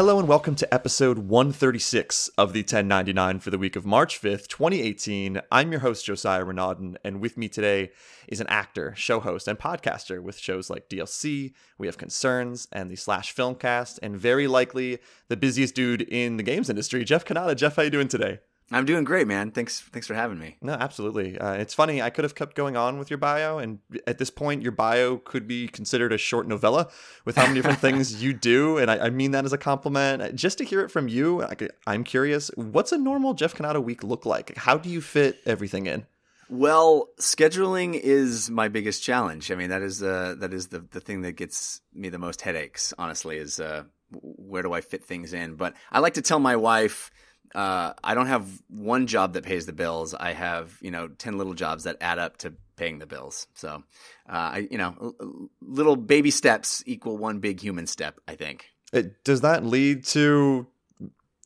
hello and welcome to episode 136 of the 1099 for the week of March 5th, 2018. I'm your host, Josiah Renaudin, and with me today is an actor, show host, and podcaster with shows like DLC, We Have Concerns, and the Slash Filmcast, and very likely the busiest dude in the games industry, Jeff Cannata. Jeff, how are you doing today? I'm doing great, man. Thanks, thanks for having me. No, absolutely. Uh, it's funny. I could have kept going on with your bio, and at this point, your bio could be considered a short novella with how many different things you do. And I, I, mean that as a compliment. Just to hear it from you, I, am curious. What's a normal Jeff Cannata week look like? How do you fit everything in? Well, scheduling is my biggest challenge. I mean, that is uh, that is the the thing that gets me the most headaches. Honestly, is uh, where do I fit things in? But I like to tell my wife uh, I don't have one job that pays the bills. I have, you know, 10 little jobs that add up to paying the bills. So, uh, I, you know, little baby steps equal one big human step, I think. It, does that lead to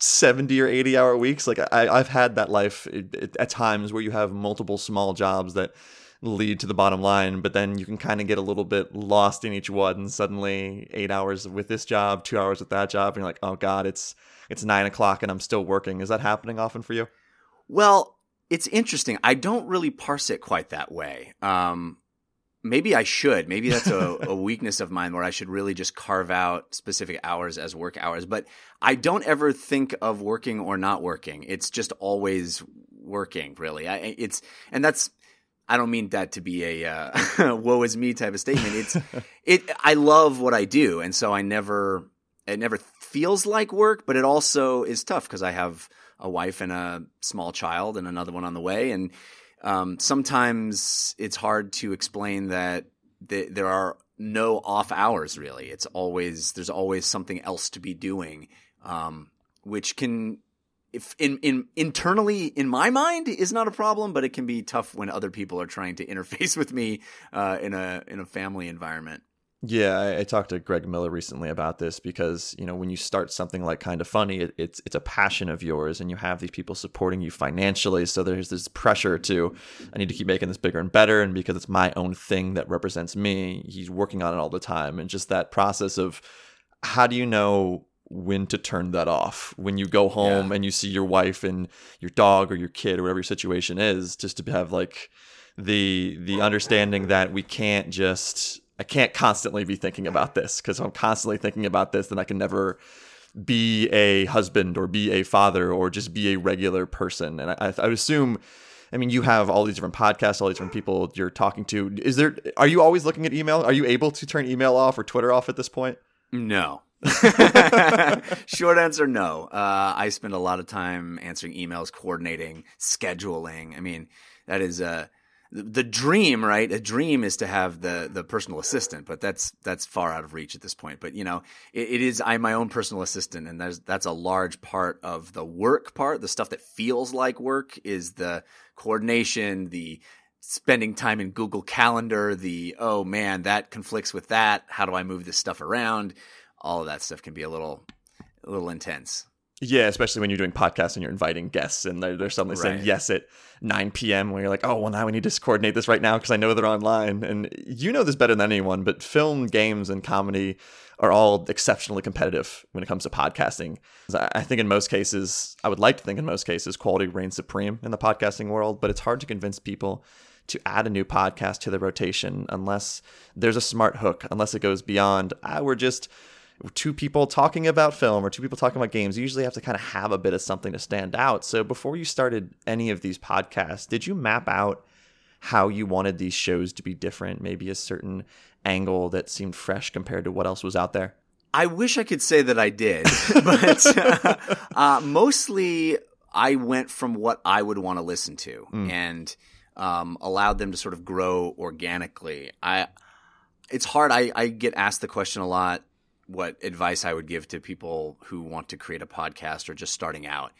70 or 80 hour weeks? Like I, I've had that life at times where you have multiple small jobs that lead to the bottom line, but then you can kind of get a little bit lost in each one. and Suddenly, eight hours with this job, two hours with that job, and you're like, oh God, it's, it's nine o'clock and I'm still working. Is that happening often for you? Well, it's interesting. I don't really parse it quite that way. Um, maybe I should. Maybe that's a, a, weakness of mine where I should really just carve out specific hours as work hours. But I don't ever think of working or not working. It's just always working, really. I, it's and that's. I don't mean that to be a uh, "woe is me" type of statement. It's it. I love what I do, and so I never I never feels like work, but it also is tough because I have a wife and a small child and another one on the way. And um, sometimes it's hard to explain that th- there are no off hours really. It's always, there's always something else to be doing, um, which can, if in, in internally in my mind is not a problem, but it can be tough when other people are trying to interface with me, uh, in a, in a family environment. Yeah, I, I, talked to Greg Miller recently about this because you know when you start something like Kinda Funny, it, it's it's a passion of yours, and you have these people supporting you financially. So there's this pressure to I need to keep making this bigger and better, and because it's my own thing that represents me, he's working on it all the time, and just that process of how do you know when to turn that off when you go home yeah. and you see your wife and your dog or your kid or whatever your situation is, just to have like the the understanding that we can't just I can't constantly be thinking about this because I'm constantly thinking about this, then I can never be a husband or be a father or just be a regular person. And I, I would assume, I mean, you have all these different podcasts, all these different people you're talking to. Is there? Are you always looking at email? Are you able to turn email off or Twitter off at this point? No. Short answer, no. Uh, I spend a lot of time answering emails, coordinating, scheduling. I mean, that is a uh, the dream, right? A dream is to have the the personal assistant, but that's that's far out of reach at this point. But you know, it, it is I'm my own personal assistant, and that's that's a large part of the work part. The stuff that feels like work is the coordination, the spending time in Google Calendar, the oh man, that conflicts with that. How do I move this stuff around? All of that stuff can be a little a little intense. Yeah, especially when you're doing podcasts and you're inviting guests and they're, they're suddenly right. saying yes at 9 p.m. where you're like, oh, well, now we need to coordinate this right now because I know they're online. And you know this better than anyone, but film, games, and comedy are all exceptionally competitive when it comes to podcasting. I think in most cases, I would like to think in most cases, quality reigns supreme in the podcasting world, but it's hard to convince people to add a new podcast to the rotation unless there's a smart hook, unless it goes beyond, ah, we're just two people talking about film or two people talking about games, you usually have to kind of have a bit of something to stand out. So before you started any of these podcasts, did you map out how you wanted these shows to be different? Maybe a certain angle that seemed fresh compared to what else was out there? I wish I could say that I did, but uh, uh, mostly I went from what I would want to listen to mm. and um, allowed them to sort of grow organically. I it's hard. I, I get asked the question a lot what advice I would give to people who want to create a podcast or just starting out.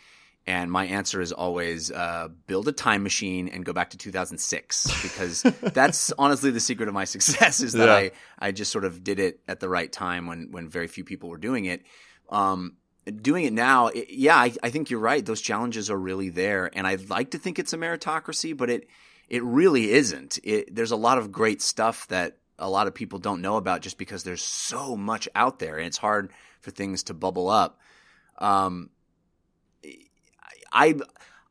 And my answer is always uh, build a time machine and go back to 2006 because that's honestly the secret of my success is that yeah. I, I just sort of did it at the right time when, when very few people were doing it. Um, doing it now, it, yeah, I, I think you're right. Those challenges are really there. And I'd like to think it's a meritocracy, but it, it really isn't. It, there's a lot of great stuff that a lot of people don't know about just because there's so much out there and it's hard for things to bubble up. Um, I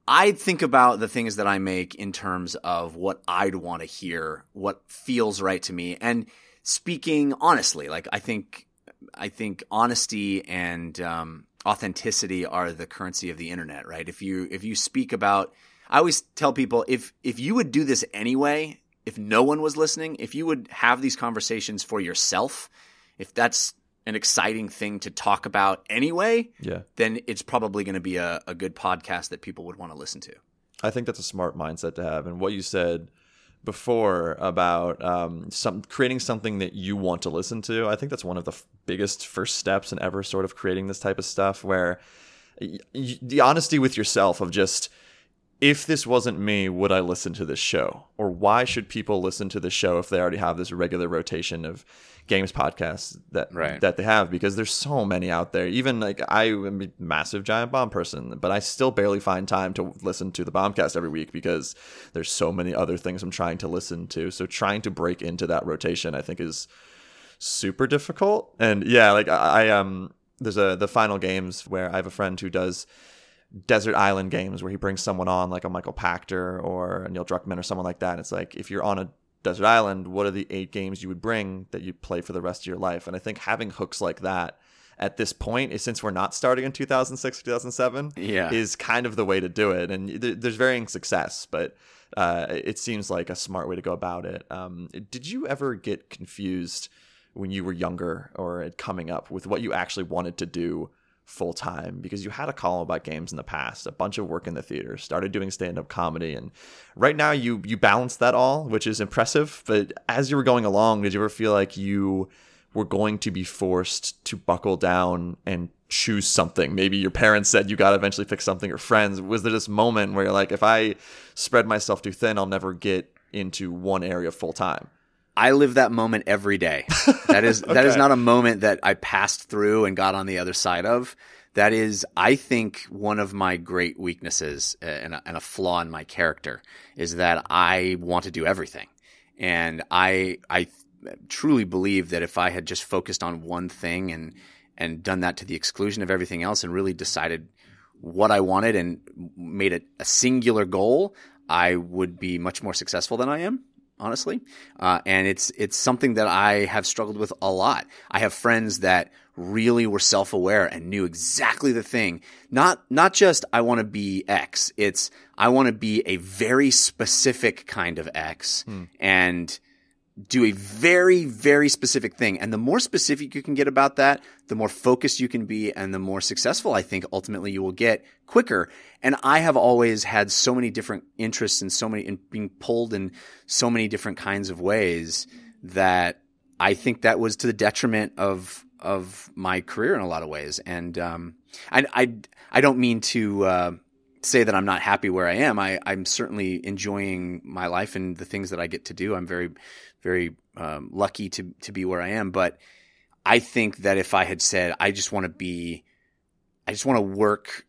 I think about the things that I make in terms of what I'd want to hear, what feels right to me, and speaking honestly. Like I think I think honesty and um, authenticity are the currency of the internet, right? If you if you speak about, I always tell people if if you would do this anyway, if no one was listening, if you would have these conversations for yourself, if that's an exciting thing to talk about anyway, yeah, then it's probably going to be a, a good podcast that people would want to listen to. I think that's a smart mindset to have. And what you said before about um, some creating something that you want to listen to, I think that's one of the f- biggest first steps in ever sort of creating this type of stuff. Where y- y- the honesty with yourself of just if this wasn't me, would I listen to this show? Or why should people listen to this show if they already have this regular rotation of games podcasts that right. that they have? Because there's so many out there. Even like I am a massive giant bomb person, but I still barely find time to listen to the bombcast every week because there's so many other things I'm trying to listen to. So trying to break into that rotation, I think, is super difficult. And yeah, like I, I um, there's a the final games where I have a friend who does desert island games where he brings someone on like a Michael Pachter or a Neil Druckmann or someone like that. It's like if you're on a desert island, what are the eight games you would bring that you play for the rest of your life? And I think having hooks like that at this point, since we're not starting in 2006 or 2007, yeah. is kind of the way to do it. And th- there's varying success, but uh, it seems like a smart way to go about it. Um, did you ever get confused when you were younger or coming up with what you actually wanted to do? Full time because you had a column about games in the past, a bunch of work in the theater, started doing stand up comedy, and right now you you balance that all, which is impressive. But as you were going along, did you ever feel like you were going to be forced to buckle down and choose something? Maybe your parents said you got to eventually pick something, or friends. Was there this moment where you're like, if I spread myself too thin, I'll never get into one area full time? I live that moment every day. That is okay. that is not a moment that I passed through and got on the other side of. That is, I think, one of my great weaknesses uh, and a, and a flaw in my character is that I want to do everything, and I I truly believe that if I had just focused on one thing and and done that to the exclusion of everything else, and really decided what I wanted and made it a singular goal, I would be much more successful than I am honestly. Uh, and it's it's something that I have struggled with a lot. I have friends that really were self-aware and knew exactly the thing. Not not just I want to be X. It's I want to be a very specific kind of X hmm. and do a very very specific thing. And the more specific you can get about that, the more focused you can be and the more successful I think ultimately you will get quicker. And I have always had so many different interests and so many, in being pulled in so many different kinds of ways that I think that was to the detriment of, of my career in a lot of ways. And, um, I, I, I don't mean to, uh, say that I'm not happy where I am. I, I'm certainly enjoying my life and the things that I get to do. I'm very, very um, lucky to to be where I am. But I think that if I had said I just want to be, I just want to work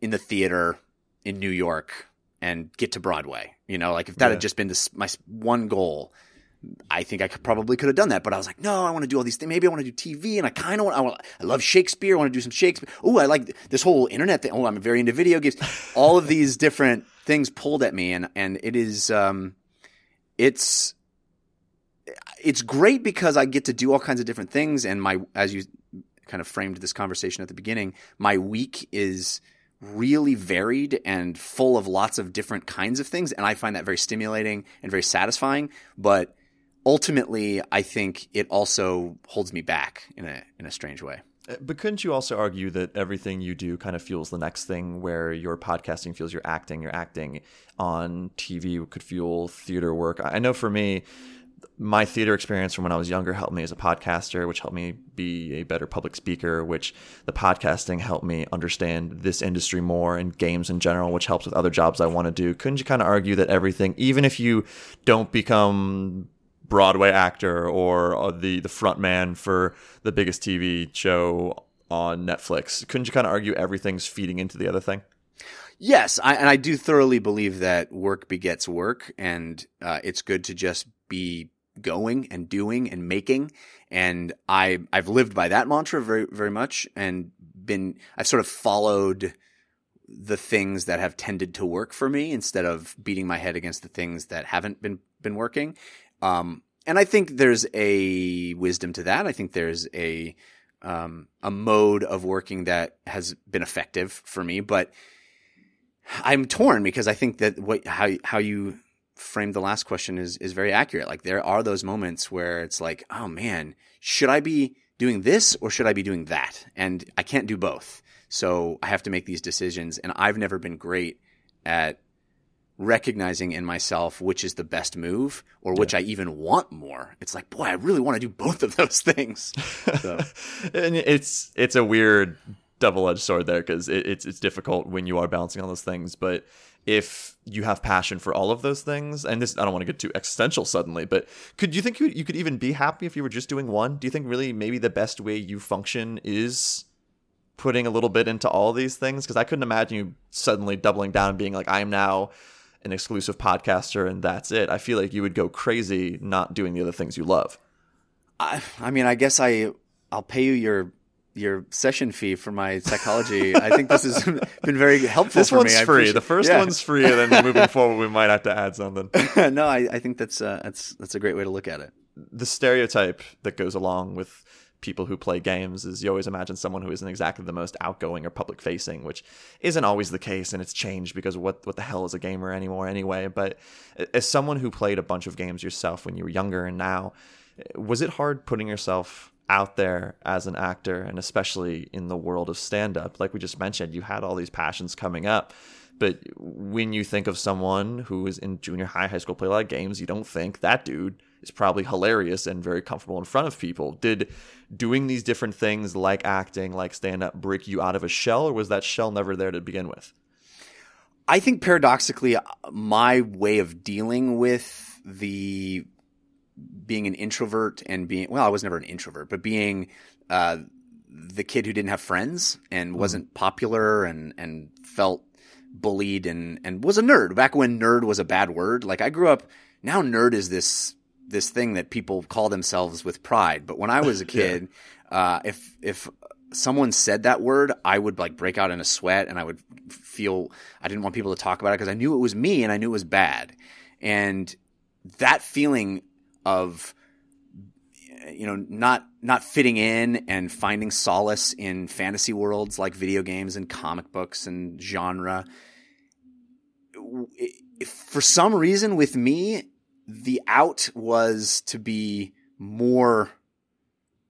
in the theater in New York and get to Broadway. You know, like if that yeah. had just been this, my one goal, I think I could probably could have done that. But I was like, no, I want to do all these things. Maybe I want to do TV, and I kind of want, I want, I love Shakespeare. I want to do some Shakespeare. Oh, I like this whole internet thing. Oh, I'm very into video games. all of these different things pulled at me, and and it is, um, it's. It's great because I get to do all kinds of different things, and my as you kind of framed this conversation at the beginning, my week is really varied and full of lots of different kinds of things. And I find that very stimulating and very satisfying. But ultimately, I think it also holds me back in a, in a strange way. Uh, but couldn't you also argue that everything you do kind of fuels the next thing where your podcasting fuels your acting, your acting on TV could fuel theater work? I know for me, my theater experience from when I was younger helped me as a podcaster, which helped me be a better public speaker, which the podcasting helped me understand this industry more and games in general, which helps with other jobs I want to do. Couldn't you kind of argue that everything, even if you don't become Broadway actor or uh, the the front man for the biggest TV show on Netflix, couldn't you kind of argue everything's feeding into the other thing? Yes, I, and I do thoroughly believe that work begets work, and uh, it's good to just be going and doing and making. And I, I've lived by that mantra very, very much and been, I've sort of followed the things that have tended to work for me instead of beating my head against the things that haven't been, been working. Um, and I think there's a wisdom to that. I think there's a, um, a mode of working that has been effective for me, but I'm torn because I think that what, how, how you framed the last question is is very accurate. Like there are those moments where it's like, oh man, should I be doing this or should I be doing that? And I can't do both. So I have to make these decisions and I've never been great at recognizing in myself which is the best move or which yeah. I even want more. It's like, boy, I really want to do both of those things. So. and it's it's a weird double-edged sword there because it, it's it's difficult when you are balancing all those things, but if you have passion for all of those things and this i don't want to get too existential suddenly but could you think you, you could even be happy if you were just doing one? Do you think really maybe the best way you function is putting a little bit into all these things? Because i couldn't imagine you suddenly doubling down and being like i'm now an exclusive podcaster and that's it. I feel like you would go crazy not doing the other things you love. I, I mean i guess i i'll pay you your your session fee for my psychology. I think this has been very helpful. This one's free. The first yeah. one's free, and then moving forward, we might have to add something. no, I, I, think that's uh, that's that's a great way to look at it. The stereotype that goes along with people who play games is you always imagine someone who isn't exactly the most outgoing or public facing, which isn't always the case, and it's changed because what what the hell is a gamer anymore anyway? But as someone who played a bunch of games yourself when you were younger and now, was it hard putting yourself out there as an actor and especially in the world of stand up like we just mentioned you had all these passions coming up. But when you think of someone who is in junior high high school play a lot of games you don't think that dude is probably hilarious and very comfortable in front of people. Did doing these different things like acting like stand up break you out of a shell or was that shell never there to begin with? I think paradoxically my way of dealing with the being an introvert and being well, I was never an introvert, but being uh, the kid who didn't have friends and hmm. wasn't popular and and felt bullied and and was a nerd back when nerd was a bad word. Like I grew up. Now nerd is this this thing that people call themselves with pride. But when I was a kid, yeah. uh, if if someone said that word, I would like break out in a sweat and I would feel I didn't want people to talk about it because I knew it was me and I knew it was bad. And that feeling of you know not not fitting in and finding solace in fantasy worlds like video games and comic books and genre for some reason with me the out was to be more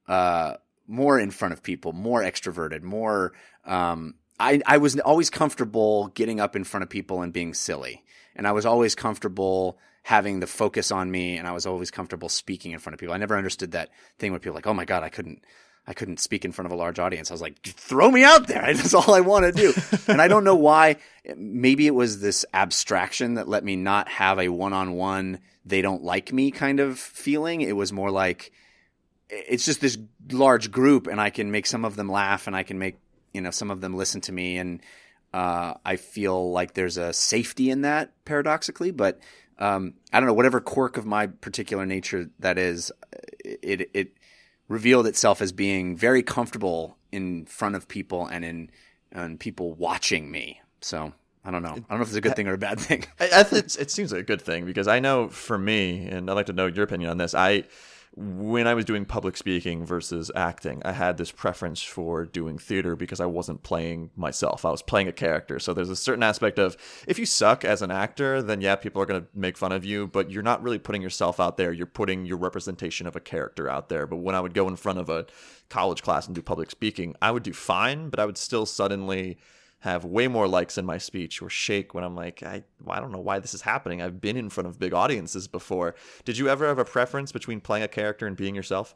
uh more in front of people more extroverted more um I, I was always comfortable getting up in front of people and being silly. And I was always comfortable having the focus on me and I was always comfortable speaking in front of people. I never understood that thing where people like, oh my God, I couldn't, I couldn't speak in front of a large audience. I was like, throw me out there. That's all I want to do. and I don't know why. Maybe it was this abstraction that let me not have a one on one, they don't like me kind of feeling. It was more like, it's just this large group and I can make some of them laugh and I can make, you know, some of them listen to me. And, uh, I feel like there's a safety in that paradoxically, but um, I don't know, whatever quirk of my particular nature that is, it, it revealed itself as being very comfortable in front of people and in and people watching me. So I don't know. I don't know if it's a good thing or a bad thing. I, I it seems like a good thing because I know for me, and I'd like to know your opinion on this. I when I was doing public speaking versus acting, I had this preference for doing theater because I wasn't playing myself. I was playing a character. So there's a certain aspect of if you suck as an actor, then yeah, people are going to make fun of you, but you're not really putting yourself out there. You're putting your representation of a character out there. But when I would go in front of a college class and do public speaking, I would do fine, but I would still suddenly have way more likes in my speech or shake when I'm like, I, I don't know why this is happening. I've been in front of big audiences before. Did you ever have a preference between playing a character and being yourself?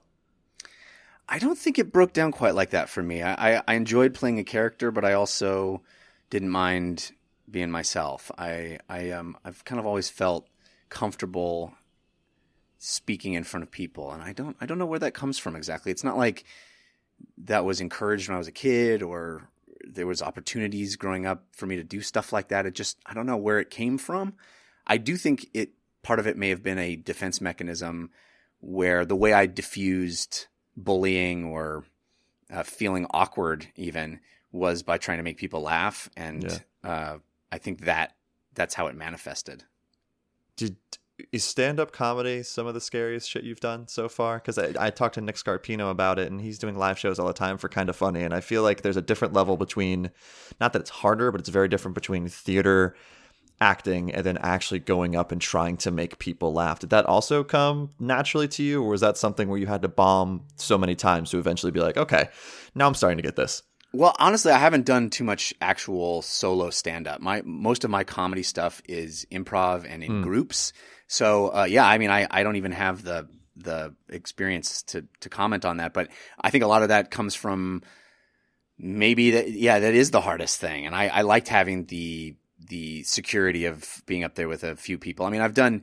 I don't think it broke down quite like that for me. I, I enjoyed playing a character, but I also didn't mind being myself. I, I, um, I've kind of always felt comfortable speaking in front of people, and I don't, I don't know where that comes from exactly. It's not like that was encouraged when I was a kid or there was opportunities growing up for me to do stuff like that. It just I don't know where it came from. I do think it part of it may have been a defense mechanism where the way I diffused bullying or uh, feeling awkward even was by trying to make people laugh, and Yeah. uh, I think that that's how it manifested. Did is stand up comedy some of the scariest shit you've done so far? Because I, I talked to Nick Scarpino about it, and he's doing live shows all the time for Kinda Funny. And I feel like there's a different level between, not that it's harder, but it's very different between theater acting and then actually going up and trying to make people laugh. Did that also come naturally to you, or was that something where you had to bomb so many times to eventually be like, okay, now I'm starting to get this? Well, honestly, I haven't done too much actual solo stand up. My most of my comedy stuff is improv and in Hmm. groups. So uh, yeah, I mean, I, I don't even have the the experience to to comment on that, but I think a lot of that comes from maybe that yeah, that is the hardest thing, and I, I liked having the the security of being up there with a few people. I mean, I've done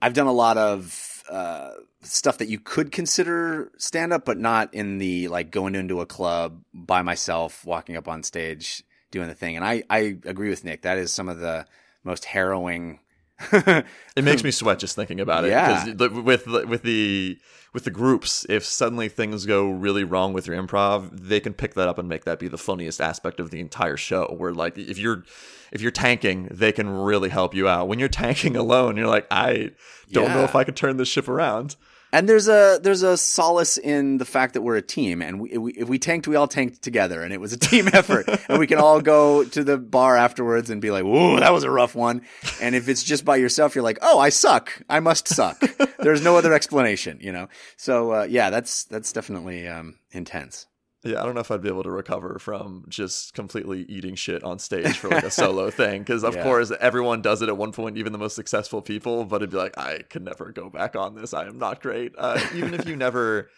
I've done a lot of uh, stuff that you could consider stand up, but not in the like going into a club by myself, walking up on stage, doing the thing. And I, I agree with Nick. That is some of the most harrowing. It makes me sweat just thinking about it. Yeah. Because with with the with the groups, if suddenly things go really wrong with your improv, they can pick that up and make that be the funniest aspect of the entire show. Where like if you're if you're tanking, they can really help you out. When you're tanking alone, you're like, I don't know if I could turn this ship around. And there's a there's a solace in the fact that we're a team, and we, we, if we tanked, we all tanked together, and it was a team effort, and we can all go to the bar afterwards and be like, "Whoa, that was a rough one." And if it's just by yourself, you're like, "Oh, I suck. I must suck." there's no other explanation, you know. So uh, yeah, that's that's definitely um, intense. Yeah, I don't know if I'd be able to recover from just completely eating shit on stage for like a solo thing. Because of Yeah. course everyone does it at one point, even the most successful people. But it'd be like, I could never go back on this. I am not great. Uh, even if you never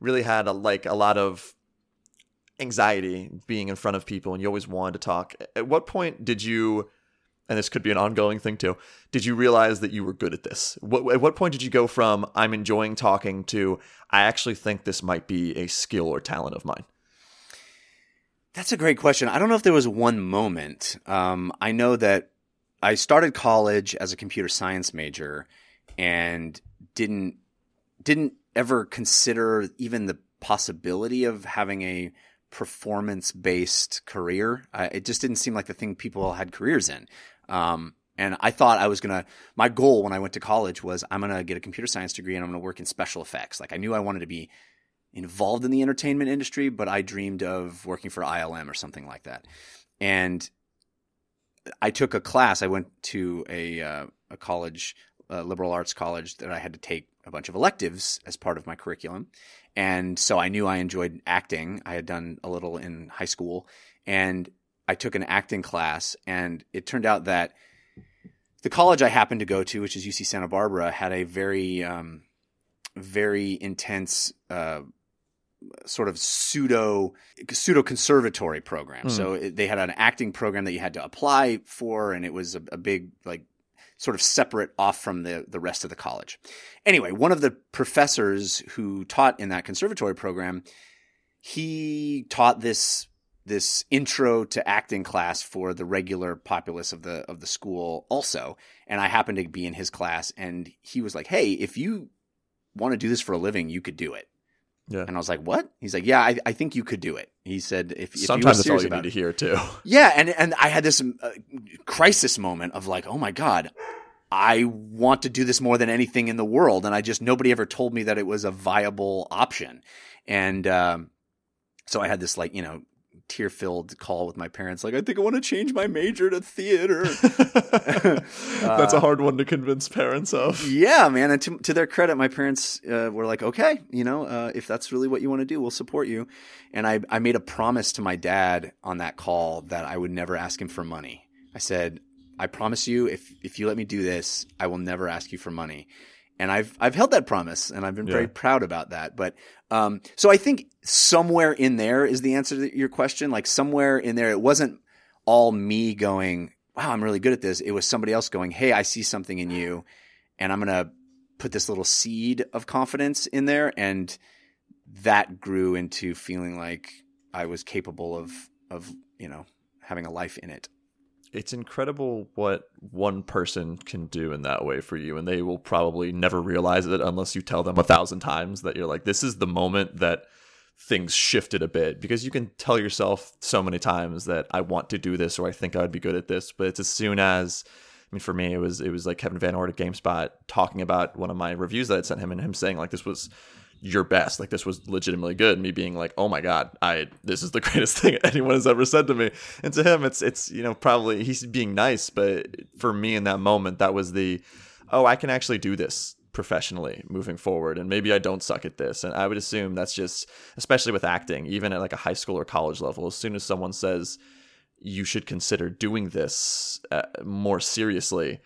really had a, like a lot of anxiety being in front of people, and you always wanted to talk. At what point did you? And this could be an ongoing thing too. Did you realize that you were good at this? What, at what point did you go from I'm enjoying talking to I actually think this might be a skill or talent of mine? That's a great question. I don't know if there was one moment. Um, I know that I started college as a computer science major and didn't didn't ever consider even the possibility of having a performance based career. Uh, it just didn't seem like the thing people had careers in. Um, and I thought I was gonna. My goal when I went to college was I'm gonna get a computer science degree and I'm gonna work in special effects. Like I knew I wanted to be involved in the entertainment industry, but I dreamed of working for ILM or something like that. And I took a class. I went to a uh, a college, a liberal arts college, that I had to take a bunch of electives as part of my curriculum. And so I knew I enjoyed acting. I had done a little in high school, and I took an acting class. And it turned out that the college I happened to go to, which is UC Santa Barbara, had a very um, very intense uh, sort of pseudo pseudo conservatory program. Hmm. So it, they had an acting program that you had to apply for, and it was a, a big like sort of separate off from the the rest of the college. Anyway, one of the professors who taught in that conservatory program, he taught this this intro to acting class for the regular populace of the of the school also and I happened to be in his class and he was like, "Hey, if you want to do this for a living, you could do it." Yeah. And I was like, "What?" He's like, "Yeah, I, I think you could do it." He said, "If, if Sometimes that's all you need it." to hear too. Yeah, and and I had this uh, crisis moment of like, "Oh my god, I want to do this more than anything in the world," and I just nobody ever told me that it was a viable option, and um, so I had this like you know tear filled call with my parents, like, "I think I want to change my major to theater." That's a hard one to convince parents of. Yeah, man. And to, to their credit, my parents uh, were like, okay, you know, uh, if that's really what you want to do, we'll support you. And I, I made a promise to my dad on that call that I would never ask him for money. I said, I promise you, if, if you let me do this, I will never ask you for money. And I've, I've held that promise and I've been very proud about that. But, um, so I think somewhere in there is the answer to your question. Like somewhere in there, it wasn't all me going, wow, I'm really good at this. It was somebody else going, hey, I see something in you and I'm going to put this little seed of confidence in there. And that grew into feeling like I was capable of, of, you know, having a life in it. It's incredible what one person can do in that way for you and they will probably never realize it unless you tell them a thousand times that you're like this is the moment that things shifted a bit because you can tell yourself so many times that I want to do this or I think I would be good at this but it's as soon as I mean for me it was it was like Kevin VanOrd at GameSpot talking about one of my reviews that I sent him and him saying like this was your best. Like this was legitimately good. Me being like, oh my god, I this is the greatest thing anyone has ever said to me. And to him, it's it's you know probably he's being nice, but for me in that moment, that was the oh I can actually do this professionally moving forward and maybe I don't suck at this and I would assume that's just especially with acting even at like a high school or college level as soon as someone says you should consider doing this uh, more seriously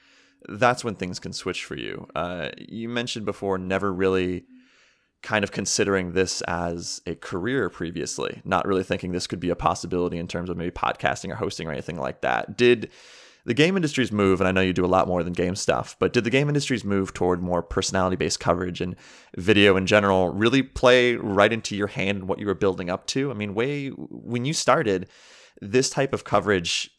that's when things can switch for you uh, you mentioned before never really kind of considering this as a career previously, not really thinking this could be a possibility in terms of maybe podcasting or hosting or anything like that. Did the game industry's move, and I know you do a lot more than game stuff, but did the game industry's move toward more personality based coverage and video in general really play right into your hand and what you were building up to? I mean, way when you started, this type of coverage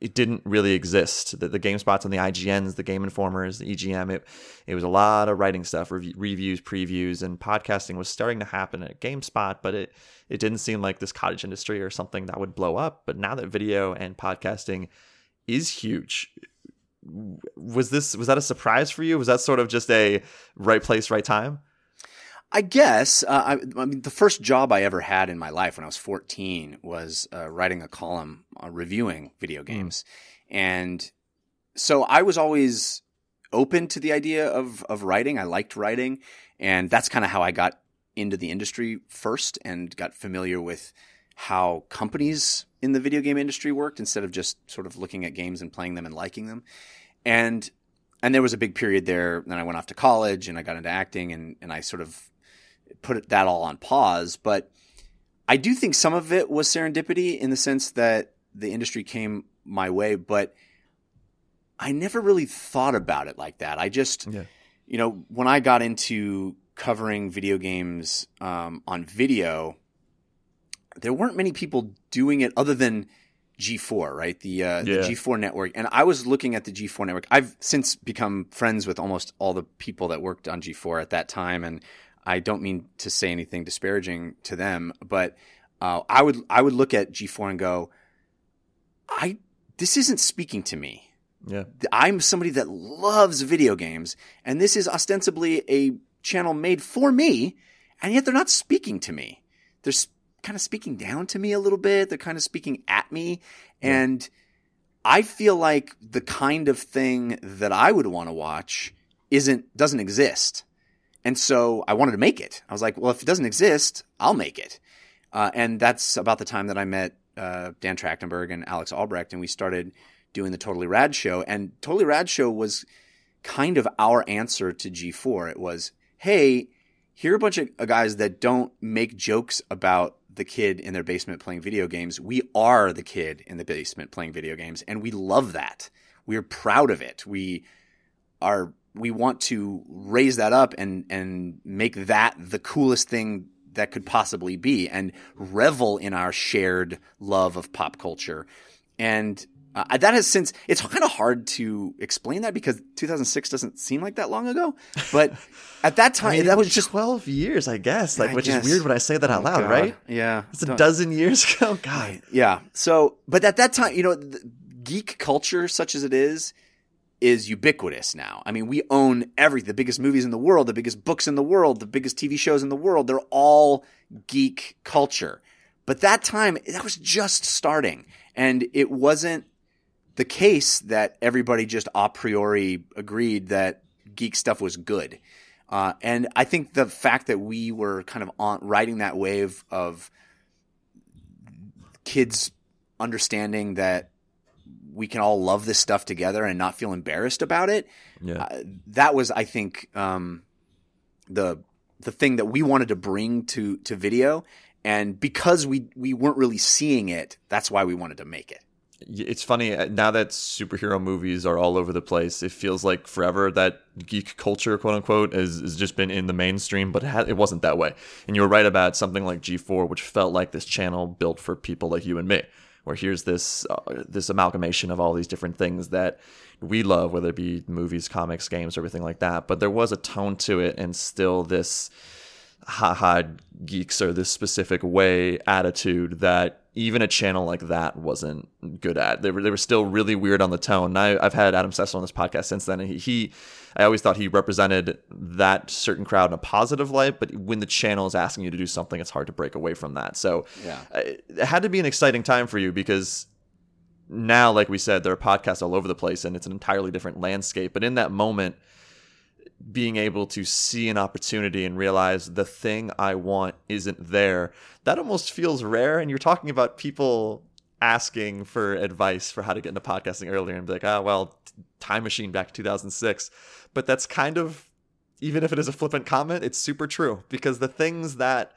it didn't really exist. The, the GameSpots and the IGNs, the Game Informers, the EGM, it, it was a lot of writing stuff, rev- reviews, previews, and podcasting was starting to happen at GameSpot, but it, it didn't seem like this cottage industry or something that would blow up. But now that video and podcasting is huge, was this was that a surprise for you? Was that sort of just a right place, right time? I guess. Uh, I, I, mean, the first job I ever had in my life when I was 14 was uh, writing a column uh, reviewing video hmm. games. Mm. And so I was always open to the idea of, of writing. I liked writing. And that's kind of how I got into the industry first and got familiar with how companies in the video game industry worked instead of just sort of looking at games and playing them and liking them. And and there was a big period there. Then I went off to college and I got into acting and, and I sort of put that all on pause. But I do think some of it was serendipity in the sense that the industry came my way, but I never really thought about it like that. I just, yeah. you know, when I got into covering video games um, on video, there weren't many people doing it other than G4, right? The, uh, yeah. the G4 network. And I was looking at the G4 network. I've since become friends with almost all the people that worked on G4 at that time. And I don't mean to say anything disparaging to them, but uh, I would I would look at G4 and go, I this isn't speaking to me. Yeah, I'm somebody that loves video games, and this is ostensibly a channel made for me, and yet they're not speaking to me. They're kind of speaking down to me a little bit. They're kind of speaking at me, yeah. and I feel like the kind of thing that I would want to watch isn't doesn't exist. And so I wanted to make it. I was like, well, if it doesn't exist, I'll make it. Uh, and that's about the time that I met uh, Dan Trachtenberg and Alex Albrecht, and we started doing the Totally Rad show. And Totally Rad show was kind of our answer to G4. It was, hey, here are a bunch of guys that don't make jokes about the kid in their basement playing video games. We are the kid in the basement playing video games, and we love that. We're proud of it. We are we want to raise that up and and make that the coolest thing that could possibly be and revel in our shared love of pop culture. And uh, that has since it's kind of hard to explain that because 2006 doesn't seem like that long ago but at that time I mean, that was just 12 years i guess like I which guess. is weird when i say that out loud God. right? Yeah. It's a Don't. dozen years ago. God. Yeah. So but at that time you know geek culture such as it is is ubiquitous now. I mean, we own every The biggest movies in the world, the biggest books in the world, the biggest TV shows in the world. They're all geek culture. But that time, that was just starting. And it wasn't the case that everybody just a priori agreed that geek stuff was good. Uh, and I think the fact that we were kind of on riding that wave of kids understanding that we can all love this stuff together and not feel embarrassed about it. Yeah. Uh, that was, I think, um, the the thing that we wanted to bring to to video, and because we we weren't really seeing it, that's why we wanted to make it. It's funny uh, now that superhero movies are all over the place. It feels like forever that geek culture, quote unquote, has, has just been in the mainstream, but it, had, it wasn't that way. And you were right about something like G4, which felt like this channel built for people like you and me where here's this uh, this amalgamation of all these different things that we love, whether it be movies, comics, games, everything like that. But there was a tone to it, and still this haha geeks or this specific way attitude that even a channel like that wasn't good at. They were they were still really weird on the tone. And I, have had Adam Sessler on this podcast since then, and he, he, I always thought he represented that certain crowd in a positive light. But when the channel is asking you to do something, it's hard to break away from that. So yeah. Uh, it had to be an exciting time for you because now, like we said, there are podcasts all over the place, and it's an entirely different landscape. But in that moment being able to see an opportunity and realize the thing I want isn't there, that almost feels rare. And you're talking about people asking for advice for how to get into podcasting earlier and be like, ah, oh, well, time machine back to 2006. But that's kind of, even if it is a flippant comment, it's super true because the things that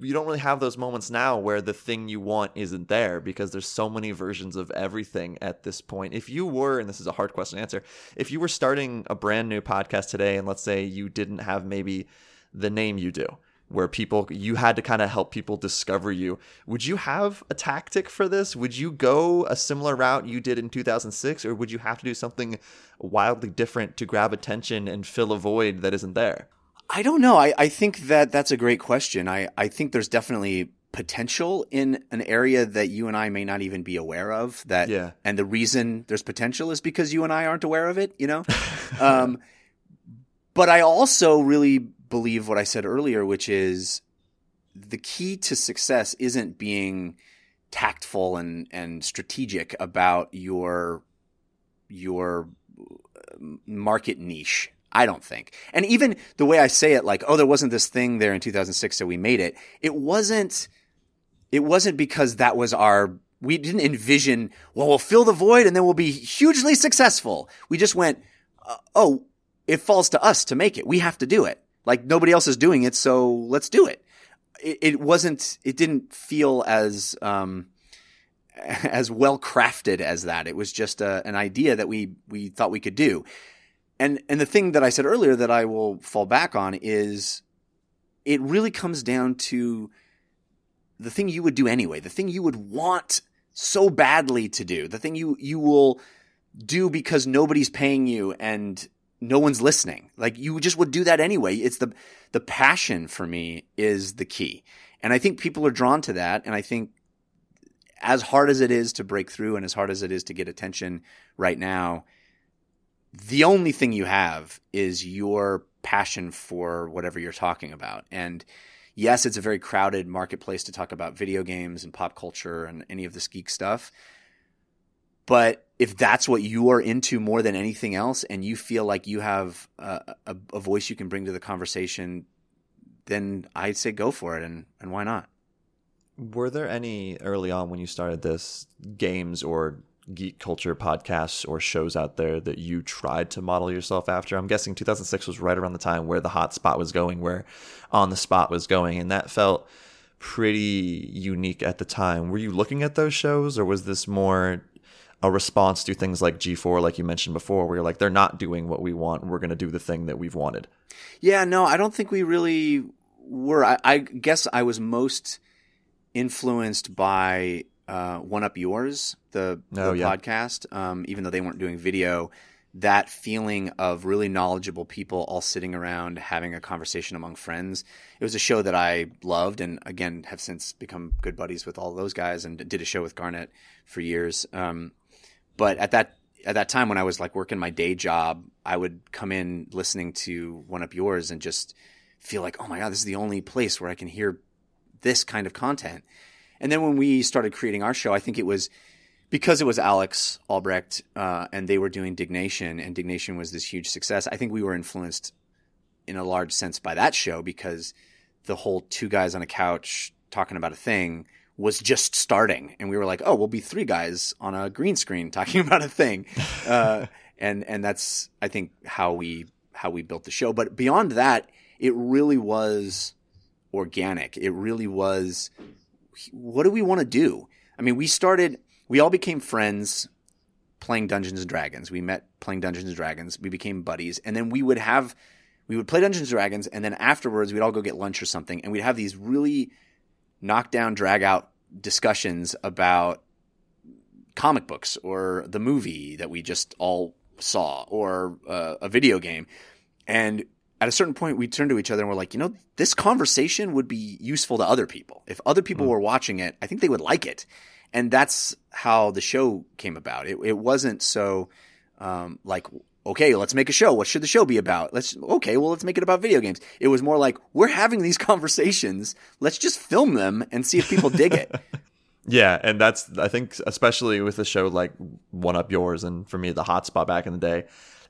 you don't really have those moments now where the thing you want isn't there because there's so many versions of everything at this point. If you were, and this is a hard question to answer, if you were starting a brand new podcast today, and let's say you didn't have maybe the name you do, where people you had to kind of help people discover you, would you have a tactic for this? Would you go a similar route you did in 2006, or would you have to do something wildly different to grab attention and fill a void that isn't there? I don't know. I, I think that that's a great question. I, I think there's definitely potential in an area that you and I may not even be aware of. That yeah. and the reason there's potential is because you and I aren't aware of it. You know, um, but I also really believe what I said earlier, which is the key to success isn't being tactful and and strategic about your your market niche I don't think. And even the way I say it, like, oh, there wasn't this thing there in 2006, so we made it. It wasn't, it wasn't because that was our, we didn't envision, well, we'll fill the void and then we'll be hugely successful. We just went, uh, oh, it falls to us to make it. We have to do it. Like nobody else is doing it, so let's do it. It, it wasn't, it didn't feel as, um, as well crafted as that. It was just a, an idea that we, we thought we could do and and the thing that I said earlier that I will fall back on is it really comes down to the thing you would do anyway, the thing you would want so badly to do, the thing you you will do because nobody's paying you and no one's listening. Like you just would do that anyway. It's the the passion for me is the key. And I think people are drawn to that and I think as hard as it is to break through and as hard as it is to get attention right now, the only thing you have is your passion for whatever you're talking about. And yes, it's a very crowded marketplace to talk about video games and pop culture and any of this geek stuff. But if that's what you are into more than anything else, and you feel like you have a, a, a voice you can bring to the conversation, then I'd say go for it, and, and why not? Were there any early on when you started this games or geek culture podcasts or shows out there that you tried to model yourself after? I'm guessing 2006 was right around the time where the hot spot was going, where on the spot was going, and that felt pretty unique at the time. Were you looking at those shows, or was this more a response to things like G4, like you mentioned before, where you're like, they're not doing what we want, we're going to do the thing that we've wanted? Yeah, no, I don't think we really were. I, I guess I was most influenced by uh, 1UP Yours, the, oh, the yeah. podcast, um, even though they weren't doing video, that feeling of really knowledgeable people all sitting around having a conversation among friends. It was a show that I loved, and again have since become good buddies with all those guys, and did a show with Garnett for years. Um, but at that at that time when I was like working my day job, I would come in listening to 1UP Yours and just feel like, oh my god, this is the only place where I can hear this kind of content. And then when we started creating our show, I think it was because it was Alex Albrecht uh, and they were doing Diggnation, and Diggnation was this huge success. I think we were influenced in a large sense by that show because the whole two guys on a couch talking about a thing was just starting, and we were like, "Oh, we'll be three guys on a green screen talking about a thing," uh, and and that's I think how we how we built the show. But beyond that, it really was organic. It really was what do we want to do? I mean, we started, we all became friends playing Dungeons and Dragons. We met playing Dungeons and Dragons. We became buddies. And then we would have, we would play Dungeons and Dragons. And then afterwards, we'd all go get lunch or something. And we'd have these really knockdown, drag out discussions about comic books or the movie that we just all saw or uh, a video game. And at a certain point, we turned to each other and we're like, you know, this conversation would be useful to other people. If other people mm. were watching it, I think they would like it. And that's how the show came about. It, it wasn't so um, like, okay, let's make a show. What should the show be about? Let's, okay, well, let's make it about video games. It was more like, we're having these conversations. Let's just film them and see if people dig it. Yeah, and that's I think especially with a show like 1UP Yours and for me the hotspot back in the day,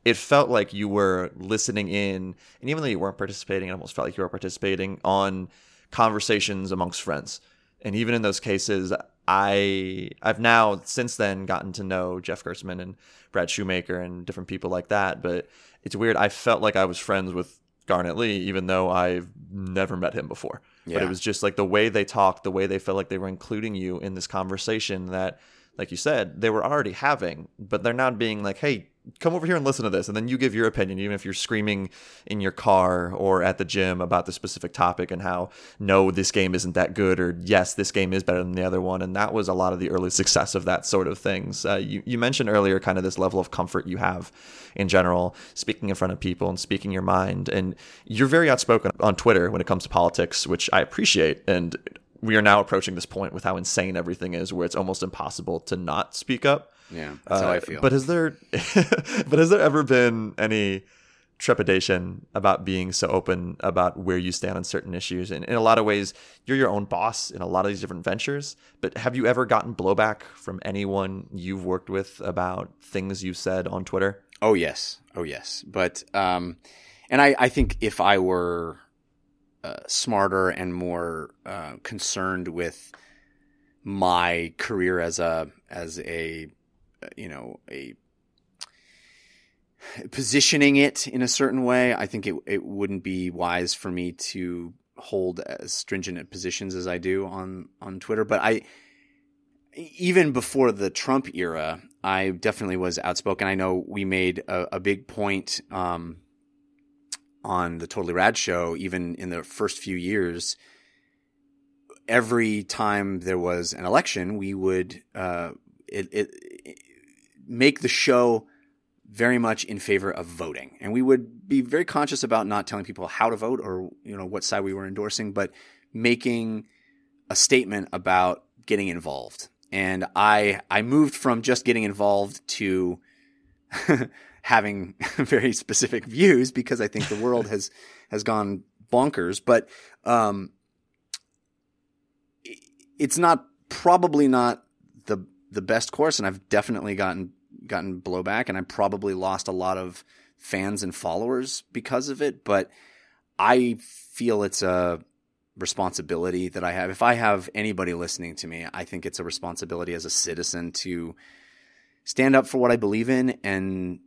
it felt like you were listening in, and even though you weren't participating, it almost felt like you were participating on conversations amongst friends. And even in those cases, I I've now since then gotten to know Jeff Gerstmann and Brad Shoemaker and different people like that. But it's weird. I felt like I was friends with Garnett Lee, even though I've never met him before. Yeah. But it was just like the way they talked, the way they felt like they were including you in this conversation that, like you said, they were already having, but they're not being like, hey, come over here and listen to this and then you give your opinion even if you're screaming in your car or at the gym about the specific topic and how no this game isn't that good or yes this game is better than the other one and that was a lot of the early success of that sort of things. Uh, you, you mentioned earlier kind of this level of comfort you have in general speaking in front of people and speaking your mind and you're very outspoken on twitter when it comes to politics which i appreciate and we are now approaching this point with how insane everything is where it's almost impossible to not speak up yeah, that's uh, how I feel. But has there, but has there ever been any trepidation about being so open about where you stand on certain issues? And in a lot of ways, you're your own boss in a lot of these different ventures. But have you ever gotten blowback from anyone you've worked with about things you said on Twitter? Oh yes, oh yes. But um, and I I think if I were uh, smarter and more uh, concerned with my career as a as a you know, a positioning it in a certain way, I think it it wouldn't be wise for me to hold as stringent positions as I do on on Twitter. But I even before the Trump era, I definitely was outspoken. I know we made a, a big point um, on the Totally Rad show, even in the first few years. Every time there was an election, we would uh, it, it, make the show very much in favor of voting. And we would be very conscious about not telling people how to vote or, you know, what side we were endorsing, but making a statement about getting involved. And I, I moved from just getting involved to having very specific views because I think the world has, has gone bonkers. But, um, it's not probably not the the best course, and I've definitely gotten gotten blowback, and I probably lost a lot of fans and followers because of it. But I feel it's a responsibility that I have. If I have anybody listening to me, I think it's a responsibility as a citizen to stand up for what I believe in and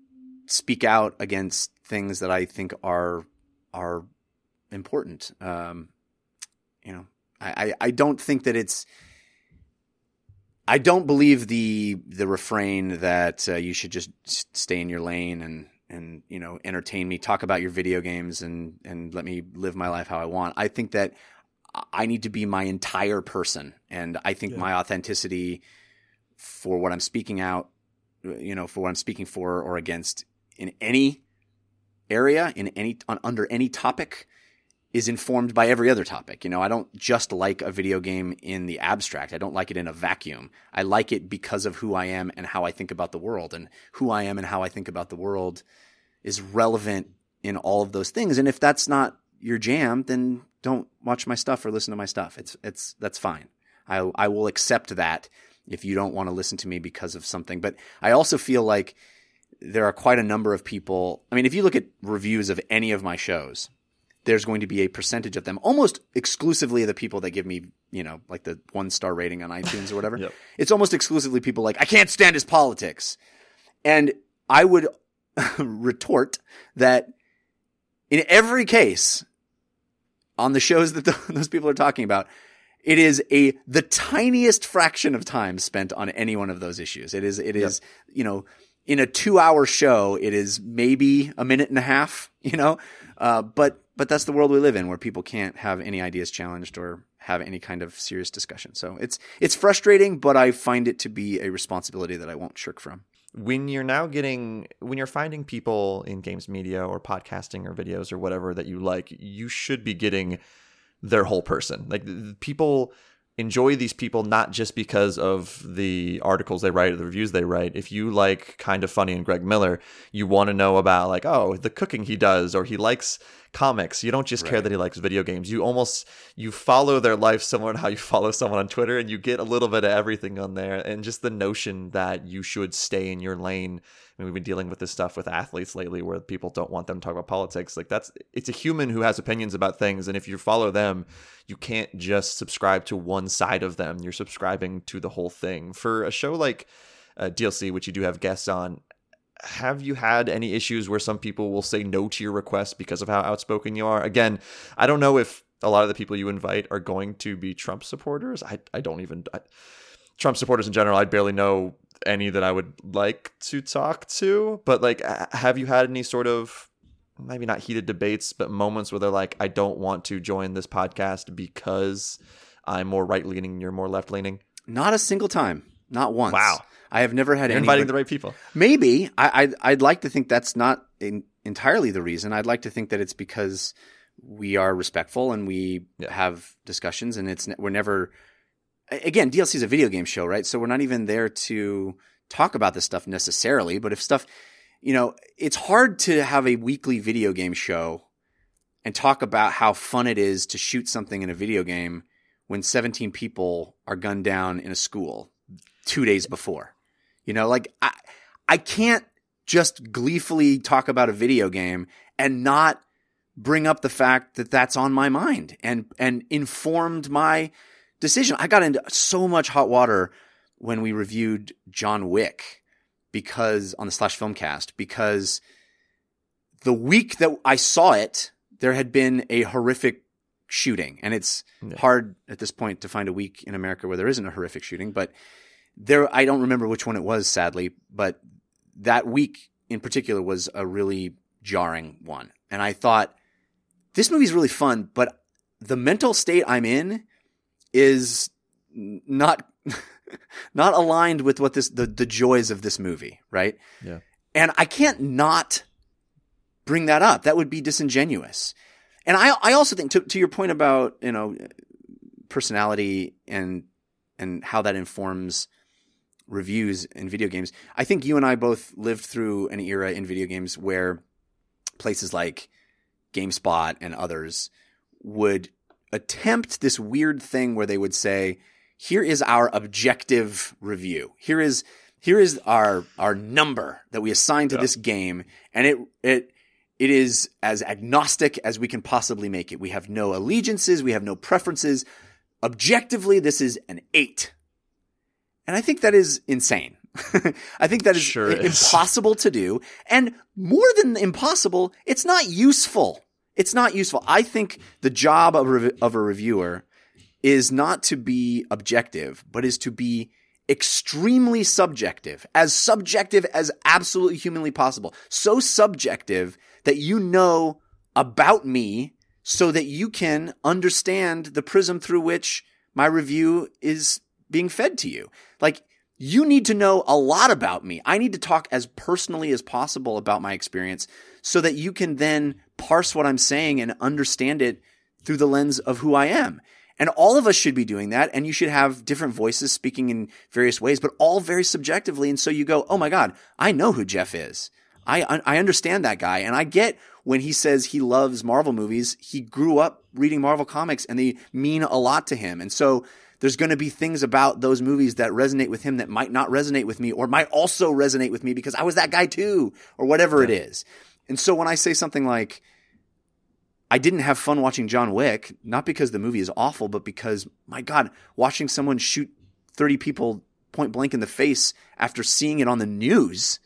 speak out against things that I think are are important. Um, you know, I, I don't think that it's I don't believe the the refrain that uh, you should just stay in your lane and and you know entertain me, talk about your video games and and let me live my life how I want. I think that I need to be my entire person, and I think yeah. my authenticity for what I'm speaking out, you know, for what I'm speaking for or against in any area, in any on, under any topic, is informed by every other topic. You know, I don't just like a video game in the abstract. I don't like it in a vacuum. I like it because of who I am and how I think about the world. And who I am and how I think about the world is relevant in all of those things. And if that's not your jam, then don't watch my stuff or listen to my stuff. It's it's that's fine. I I will accept that if you don't want to listen to me because of something. But I also feel like there are quite a number of people. I mean, if you look at reviews of any of my shows, there's going to be a percentage of them, almost exclusively the people that give me, you know, like the one star rating on iTunes or whatever. yep. It's almost exclusively people like, I can't stand his politics. And I would retort that in every case on the shows that the, those people are talking about, it is a the tiniest fraction of time spent on any one of those issues. It is it is yep. you know in a two hour show, it is maybe a minute and a half, you know, uh, but but that's the world we live in where people can't have any ideas challenged or have any kind of serious discussion. So it's it's frustrating, but I find it to be a responsibility that I won't shirk from. When you're now getting when you're finding people in games media or podcasting or videos or whatever that you like, you should be getting their whole person. Like people enjoy these people not just because of the articles they write or the reviews they write. If you like Kinda Funny and Greg Miller, you want to know about like, oh, the cooking he does, or he likes comics. You don't just right. care that he likes video games. You almost you follow their life similar to how you follow someone on Twitter and you get a little bit of everything on there. And just the notion that you should stay in your lane mean, we've been dealing with this stuff with athletes lately where people don't want them to talk about politics. Like that's it's a human who has opinions about things, and if you follow them, you can't just subscribe to one side of them. You're subscribing to the whole thing. For a show like uh, DLC, which you do have guests on, have you had any issues where some people will say no to your request because of how outspoken you are? Again, I don't know if a lot of the people you invite are going to be Trump supporters. I I don't even. I, Trump supporters in general, I barely know any that I would like to talk to. But like, have you had any sort of maybe not heated debates, but moments where they're like, I don't want to join this podcast because I'm more right leaning, you're more left leaning? Not a single time. Not once. Wow. I have never had You're any. Inviting the right people. Maybe. I, I'd, I'd like to think that's not in, entirely the reason. I'd like to think that it's because we are respectful and we yeah. have discussions and it's we're never again, DLC is a video game show, right? So we're not even there to talk about this stuff necessarily, but if stuff, you know, it's hard to have a weekly video game show and talk about how fun it is to shoot something in a video game when 17 people are gunned down in a school two days before. You know, like I, I can't just gleefully talk about a video game and not bring up the fact that that's on my mind and, and informed my decision. I got into so much hot water when we reviewed John Wick because on the slash filmcast because the week that I saw it, there had been a horrific shooting, and it's yeah. hard at this point to find a week in America where there isn't a horrific shooting. But there, I don't remember which one it was, sadly, but that week in particular was a really jarring one, and I thought this movie's really fun, but the mental state I'm in is not not aligned with what this the, the joys of this movie, right? Yeah. And I can't not bring that up. That would be disingenuous. And I I also think to to your point about, you know, personality and and how that informs reviews in video games. I think you and I both lived through an era in video games where places like GameSpot and others would attempt this weird thing where they would say, here is our objective review. Here is here is our our number that we assign to yeah. this game, and it it it is as agnostic as we can possibly make it. We have no allegiances, we have no preferences. Objectively, this is an eight, and I think that is insane. I think that is sure impossible to do, and more than impossible, it's not useful. It's not useful. I think the job of, a, of a reviewer is not to be objective, but is to be extremely subjective, as subjective as absolutely humanly possible. So subjective that you know about me so that you can understand the prism through which my review is being fed to you. Like, you need to know a lot about me. I need to talk as personally as possible about my experience so that you can then parse what I'm saying and understand it through the lens of who I am. And all of us should be doing that. And you should have different voices speaking in various ways, but all very subjectively. And so you go, Oh my God, I know who Jeff is. I, I understand that guy. And I get when he says he loves Marvel movies, he grew up reading Marvel comics and they mean a lot to him. And so there's going to be things about those movies that resonate with him that might not resonate with me or might also resonate with me because I was that guy too or whatever yeah. it is. And so when I say something like, I didn't have fun watching John Wick, not because the movie is awful, but because, my God, watching someone shoot 30 people point blank in the face after seeing it on the news,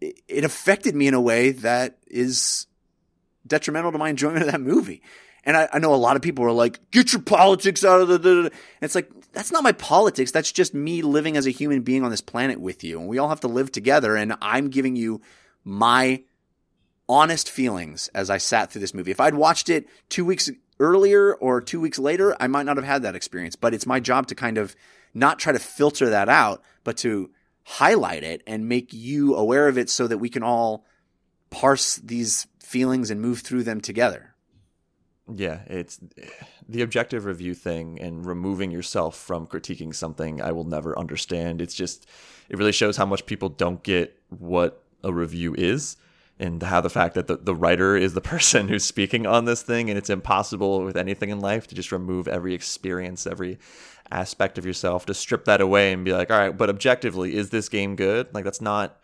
it, affected me in a way that is detrimental to my enjoyment of that movie. And I, I know a lot of people are like, get your politics out of the. And it's like, that's not my politics. That's just me living as a human being on this planet with you. And we all have to live together. And I'm giving you my honest feelings as I sat through this movie. If I'd watched it two weeks earlier or two weeks later, I might not have had that experience. But it's my job to kind of not try to filter that out, but to highlight it and make you aware of it so that we can all parse these feelings and move through them together. Yeah, it's the objective review thing and removing yourself from critiquing something I will never understand. It's just it really shows how much people don't get what a review is and how the fact that the, the writer is the person who's speaking on this thing and it's impossible with anything in life to just remove every experience, every aspect of yourself, to strip that away and be like, all right, but objectively, is this game good? Like that's not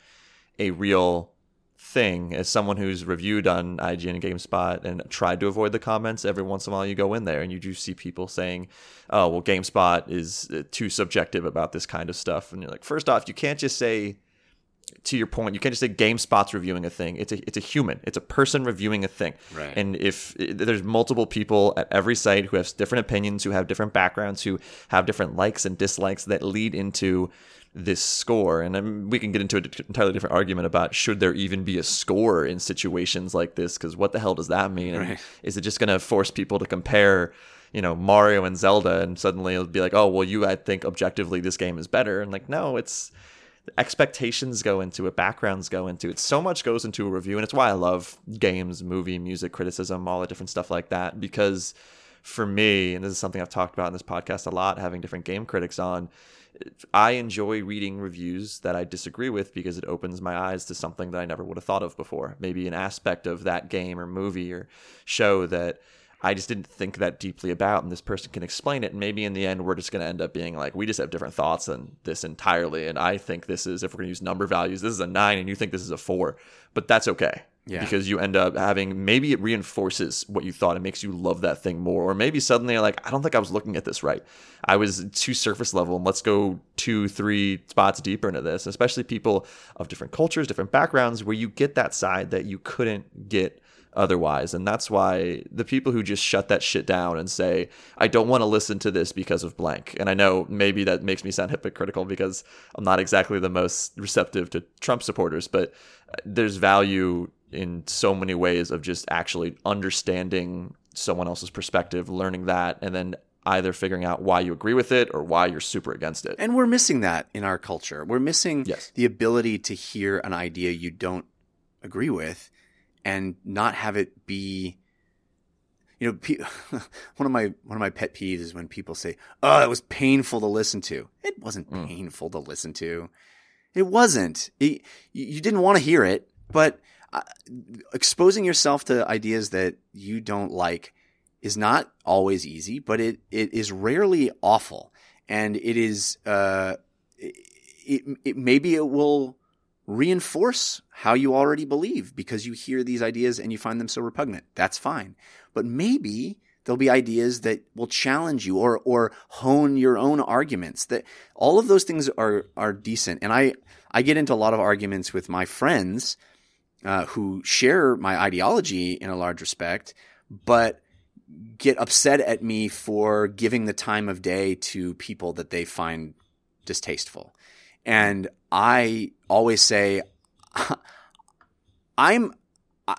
a real thing as someone who's reviewed on IGN and GameSpot and tried to avoid the comments, every once in a while you go in there and you do see people saying, "Oh, well, GameSpot is uh, too subjective about this kind of stuff," and you're like, first off, you can't just say. To your point, you can't just say GameSpot's reviewing a thing. It's a it's a human. It's a person reviewing a thing. Right. And if there's multiple people at every site who have different opinions, who have different backgrounds, who have different likes and dislikes that lead into this score. And um, we can get into an entirely different argument about should there even be a score in situations like this? Because what the hell does that mean? Right. is it just going to force people to compare, you know, Mario and Zelda, and suddenly it'll be like, oh, well, you I think objectively this game is better, and like, no, it's expectations go into it, backgrounds go into it. So much goes into a review, and it's why I love games, movie, music, criticism, all the different stuff like that. Because for me, and this is something I've talked about in this podcast a lot, having different game critics on. I enjoy reading reviews that I disagree with because it opens my eyes to something that I never would have thought of before. Maybe an aspect of that game or movie or show that I just didn't think that deeply about, and this person can explain it. And maybe in the end, we're just going to end up being like, we just have different thoughts on this entirely. And I think this is, if we're going to use number values, this is a nine, and you think this is a four. But that's okay. Yeah. Because you end up having maybe it reinforces what you thought. It makes you love that thing more. Or maybe suddenly you're like, I don't think I was looking at this right. I was too surface level, and let's go two, three spots deeper into this. Especially people of different cultures, different backgrounds, where you get that side that you couldn't get otherwise. And that's why the people who just shut that shit down and say, I don't want to listen to this because of blank. And I know maybe that makes me sound hypocritical because I'm not exactly the most receptive to Trump supporters, but uh, there's value in so many ways of just actually understanding someone else's perspective, learning that, and then either figuring out why you agree with it or why you're super against it. And we're missing that in our culture. We're missing Yes. the ability to hear an idea you don't agree with and not have it be you know one of my one of my pet peeves is when people say oh it was painful to listen to. It wasn't Mm. painful to listen to. It wasn't. It, you didn't want to hear it but uh, exposing yourself to ideas that you don't like is not always easy but it it is rarely awful. And it is uh it, it maybe it will reinforce how you already believe because you hear these ideas and you find them so repugnant. That's fine. But maybe there'll be ideas that will challenge you or or hone your own arguments. That all of those things are are decent. And I I get into a lot of arguments with my friends uh, who share my ideology in a large respect, but get upset at me for giving the time of day to people that they find distasteful. And I always say, I'm, I,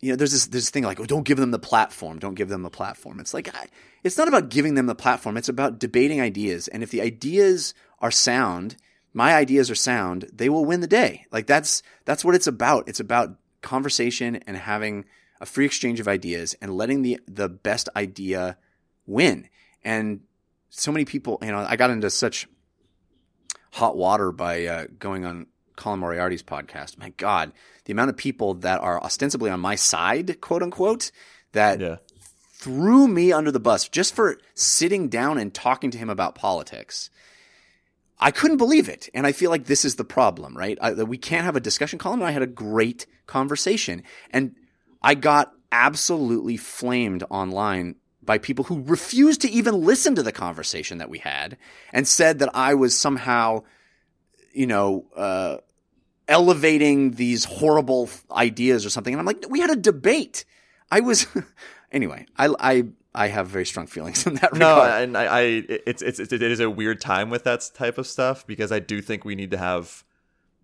you know, there's this, this thing like, oh, don't give them the platform. Don't give them the platform. It's like, I, it's not about giving them the platform. It's about debating ideas. And if the ideas are sound, my ideas are sound, they will win the day. Like that's, that's what it's about. It's about conversation and having a free exchange of ideas and letting the, the best idea win. And so many people, you know, I got into such hot water by uh, going on Colin Moriarty's podcast. My God, the amount of people that are ostensibly on my side, quote unquote, that Yeah. threw me under the bus just for sitting down and talking to him about politics. I couldn't believe it. And I feel like this is the problem, right? I, that we can't have a discussion. Colin and I had a great conversation. And I got absolutely flamed online by people who refused to even listen to the conversation that we had and said that I was somehow, you know, uh, elevating these horrible ideas or something. And I'm like, we had a debate. I was, anyway, I, I, I have very strong feelings in that regard. No, and I, I it's, it's it is a weird time with that type of stuff because I do think we need to have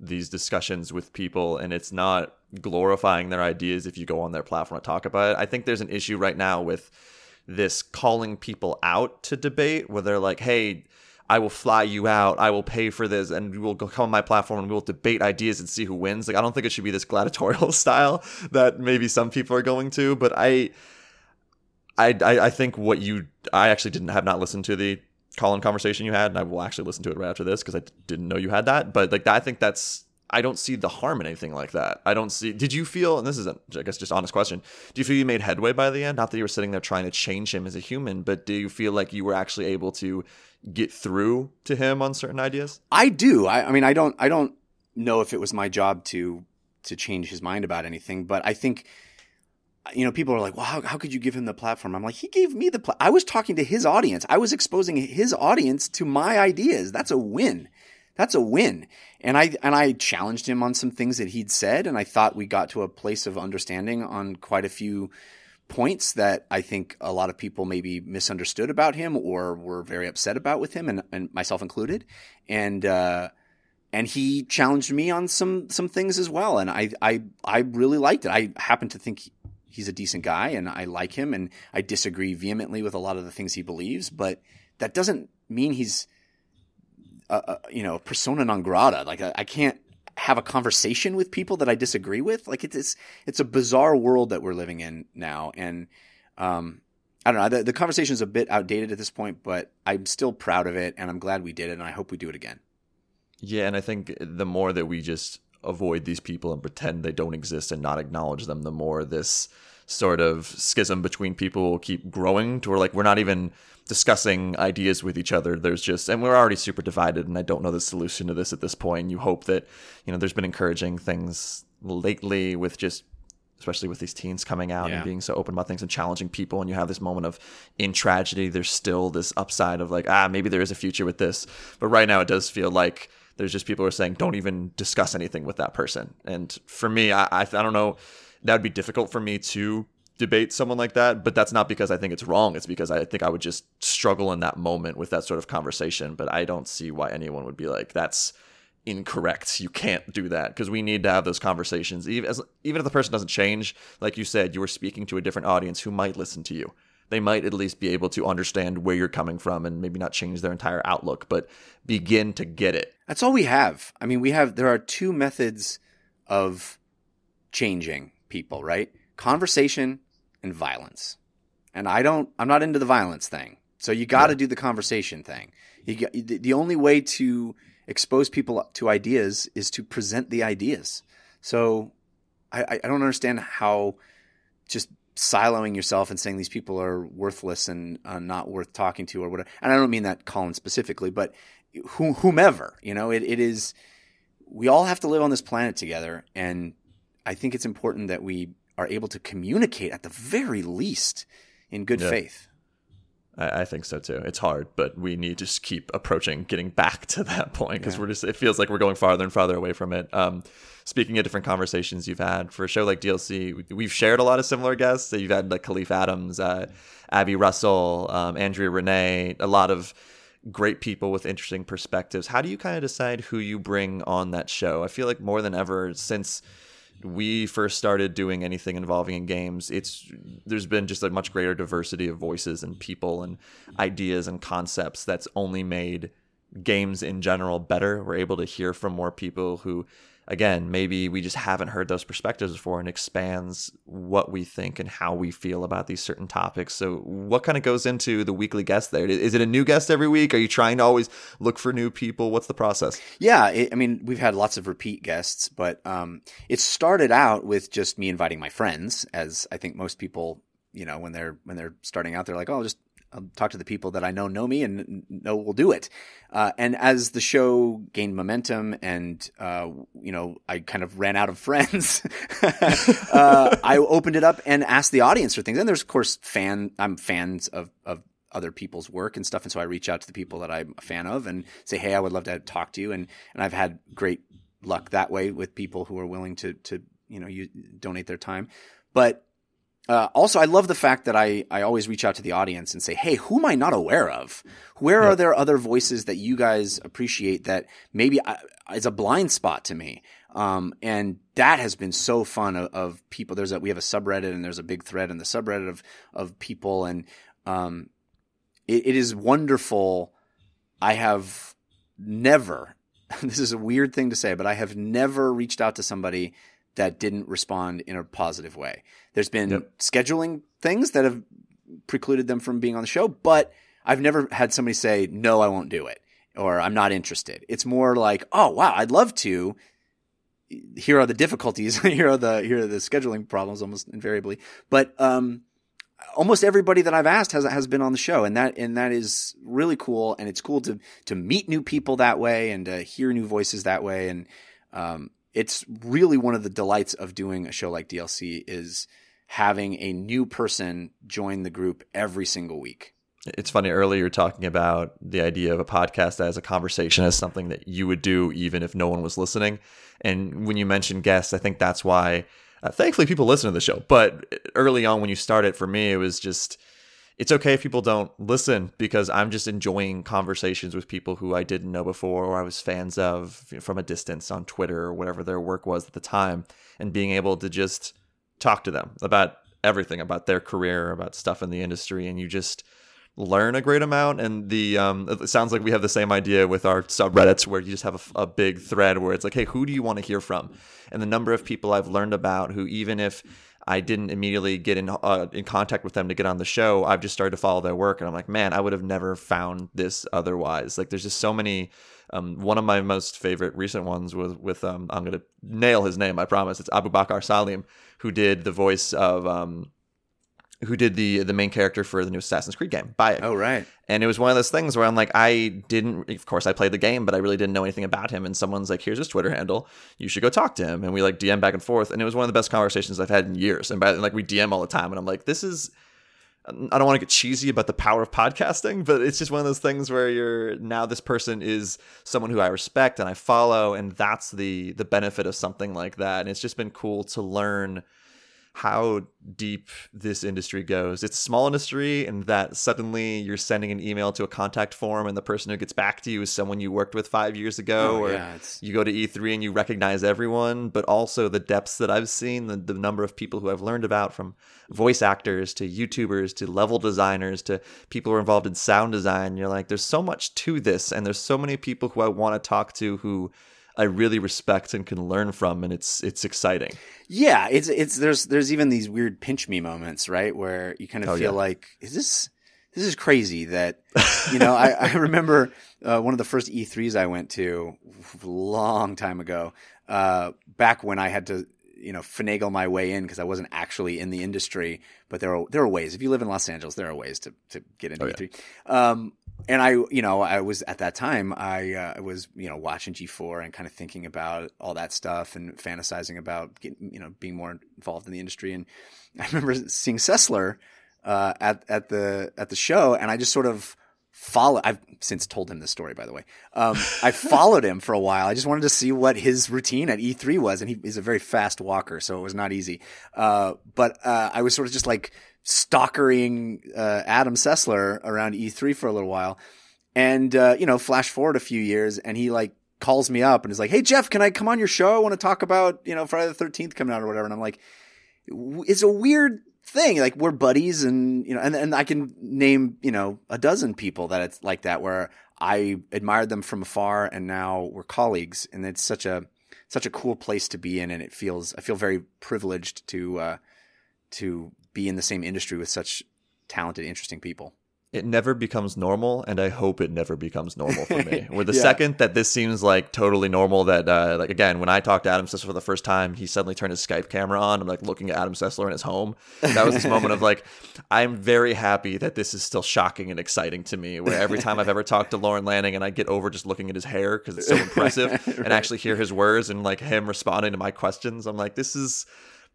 these discussions with people and it's not glorifying their ideas if you go on their platform to talk about it. I think there's an issue right now with this calling people out to debate where they're like, hey, I will fly you out. I will pay for this, and we will come on my platform and we will debate ideas and see who wins. Like I don't think it should be this gladiatorial style that maybe some people are going to, but I, I, I think what you, I actually didn't have not listened to the Colin conversation you had, and I will actually listen to it right after this because I didn't know you had that. But like I think that's I don't see the harm in anything like that. I don't see. Did you feel? And this is, a, I guess, just honest question. Do you feel you made headway by the end? Not that you were sitting there trying to change him as a human, but do you feel like you were actually able to get through to him on certain ideas? I do. I, I mean, I don't. I don't know if it was my job to to change his mind about anything, but I think you know, people are like, well, how, how could you give him the platform? I'm like, he gave me the, pla- I was talking to his audience. I was exposing his audience to my ideas. That's a win. That's a win. And I, and I challenged him on some things that he'd said. And I thought we got to a place of understanding on quite a few points that I think a lot of people maybe misunderstood about him or were very upset about with him and, and myself included. And, uh, and he challenged me on some some things as well and I, I I really liked it. I happen to think he's a decent guy and I like him and I disagree vehemently with a lot of the things he believes, but that doesn't mean he's, uh, you know, persona non grata. Like I, I, can't have a conversation with people that I disagree with. Like it's, it's a bizarre world that we're living in now. And, um, I don't know. The, the conversation is a bit outdated at this point, but I'm still proud of it and I'm glad we did it and I hope we do it again. Yeah. And I think the more that we just avoid these people and pretend they don't exist and not acknowledge them, the more this sort of schism between people will keep growing to where like we're not even discussing ideas with each other. There's just and we're already super divided and I don't know the solution to this at this point. You hope that, you know, there's been encouraging things lately with just especially with these teens coming out yeah. and being so open about things and challenging people and you have this moment of in tragedy there's still this upside of like ah maybe there is a future with this but right now it does feel like there's just people who are saying don't even discuss anything with that person. And for me, I I, I don't know, that would be difficult for me to debate someone like that, but that's not because I think it's wrong. It's because I think I would just struggle in that moment with that sort of conversation. But I don't see why anyone would be like, that's incorrect. You can't do that because we need to have those conversations. Even, as, even if the person doesn't change, like you said, you were speaking to a different audience who might listen to you they might at least be able to understand where you're coming from and maybe not change their entire outlook, but begin to get it. That's all we have. I mean, we have, there are two methods of changing people, right? Conversation and violence. And I don't, I'm not into the violence thing. So you got to yeah. do the conversation thing. You, the only way to expose people to ideas is to present the ideas. So I, I don't understand how just siloing yourself and saying these people are worthless and uh, not worth talking to or whatever. And I don't mean that Colin specifically, but whomever, you know, it, it is, we all have to live on this planet together. And I think it's important that we are able to communicate at the very least in good yeah. faith. I, think so too. It's hard, but we need to just keep approaching, getting back to that point because yeah. we're just. It feels like we're going farther and farther away from it. Um, speaking of different conversations you've had for a show like DLC, we've shared a lot of similar guests. You've had like Kahlief Adams, uh, Abby Russell, um, Andrea Rene, a lot of great people with interesting perspectives. How do you kind of decide who you bring on that show? I feel like more than ever since we first started doing anything involving in games, it's there's been just a much greater diversity of voices and people and ideas and concepts that's only made games in general better. We're able to hear from more people who again, maybe we just haven't heard those perspectives before and expands what we think and how we feel about these certain topics. So, what kind of goes into the weekly guest there? Is it a new guest every week? Are you trying to always look for new people? What's the process? Yeah, it, I mean, we've had lots of repeat guests, but um, it started out with just me inviting my friends, as I think most people you know when they're when they're starting out they're like oh just I'll talk to the people that I know know me and know will do it. Uh, and as the show gained momentum and, uh, you know, I kind of ran out of friends, uh, I opened it up and asked the audience for things. And there's, of course, fan, I'm fans of, of other people's work and stuff. And so I reach out to the people that I'm a fan of and say, Hey, I would love to talk to you. And, and I've had great luck that way with people who are willing to, to, you know, you donate their time. But uh, also, I love the fact that I, I always reach out to the audience and say, hey, who am I not aware of? Where are there other voices that you guys appreciate that maybe I, is a blind spot to me? Um, and that has been so fun of, of, people. There's a, we have a subreddit and there's a big thread in the subreddit of, of people. And, um, it, it is wonderful. I have never, this is a weird thing to say, but I have never reached out to somebody that didn't respond in a positive way. There's been yep. scheduling things that have precluded them from being on the show, but I've never had somebody say, no, I won't do it or I'm not interested. It's more like, oh, wow, I'd love to. Here are the difficulties. here are the, here are the scheduling problems almost invariably. But, um, almost everybody that I've asked has has been on the show, and that and that is really cool. And it's cool to to meet new people that way and to hear new voices that way. And um, it's really one of the delights of doing a show like DLC is having a new person join the group every single week. It's funny earlier you're talking about the idea of a podcast as a conversation as something that you would do even if no one was listening. And when you mentioned guests, I think that's why uh, thankfully people listen to the show. But early on when you started for me it was just it's okay if people don't listen because I'm just enjoying conversations with people who I didn't know before or I was fans of from a distance on Twitter or whatever their work was at the time and being able to just talk to them about everything about their career, about stuff in the industry and you just learn a great amount and the um it sounds like we have the same idea with our subreddits where you just have a, a big thread where it's like hey who do you want to hear from and the number of people I've learned about who even if I didn't immediately get in uh, in contact with them to get on the show. I've just started to follow their work, and I'm like, man, I would have never found this otherwise. Like, there's just so many. Um, one of my most favorite recent ones was with um, I'm gonna nail his name, I promise. It's Abu Abubakar Salim, who did the voice of um, who did the the main character for the new Assassin's Creed game, Bayek. Oh right. And it was one of those things where I'm like, I didn't. Of course, I played the game, but I really didn't know anything about him. And someone's like, "Here's his Twitter handle. You should go talk to him." And we like DM back and forth, and it was one of the best conversations I've had in years. And by like we DM all the time, and I'm like, this is. I don't want to get cheesy about the power of podcasting, but it's just one of those things where you're now this person is someone who I respect and I follow, and that's the the benefit of something like that. And it's just been cool to learn how deep this industry goes. It's a small industry, and that suddenly you're sending an email to a contact form, and the person who gets back to you is someone you worked with five years ago, oh, or yeah, you go to E3 and you recognize everyone. But also the depths that I've seen, the, the number of people who I've learned about, from voice actors to YouTubers to level designers to people who are involved in sound design. You're like, there's so much to this, and there's so many people who I want to talk to who I really respect and can learn from, and it's it's exciting. Yeah, it's it's there's there's even these weird pinch me moments, right, where you kind of oh, feel yeah. like is this this is crazy that you know I, I remember uh, one of the first E3s I went to a long time ago, uh, back when I had to you know finagle my way in because I wasn't actually in the industry, but there are there are ways. If you live in Los Angeles, there are ways to to get into oh, E3. Yeah. Um, and I, you know, I was at that time, I uh, was, you know, watching G4 and kind of thinking about all that stuff and fantasizing about, getting, you know, being more involved in the industry. And I remember seeing Sessler uh, at at the at the show, and I just sort of followed. I've since told him this story, by the way. Um, I followed him for a while. I just wanted to see what his routine at E3 was, and he, he's a very fast walker, so it was not easy. Uh, but uh, I was sort of just like stalkering uh, Adam Sessler around E3 for a little while. And, uh, you know, flash forward a few years and he like calls me up and is like, Hey, Jeff, can I come on your show? I want to talk about, you know, Friday the 13th coming out or whatever. And I'm like, it's a weird thing. Like we're buddies and, you know, and, and I can name, you know, a dozen people that it's like that where I admired them from afar and now we're colleagues. And it's such a, such a cool place to be in. And it feels, I feel very privileged to, uh, to be in the same industry with such talented, interesting people. It never becomes normal, and I hope it never becomes normal for me. Where the yeah. second that this seems like totally normal, that uh, like again, when I talked to Adam Sessler for the first time, he suddenly turned his Skype camera on. I'm like looking at Adam Sessler in his home. That was this moment of like, I'm very happy that this is still shocking and exciting to me. Where every time I've ever talked to Lorne Lanning, and I get over just looking at his hair because it's so impressive, right. and actually hear his words and like him responding to my questions, I'm like, this is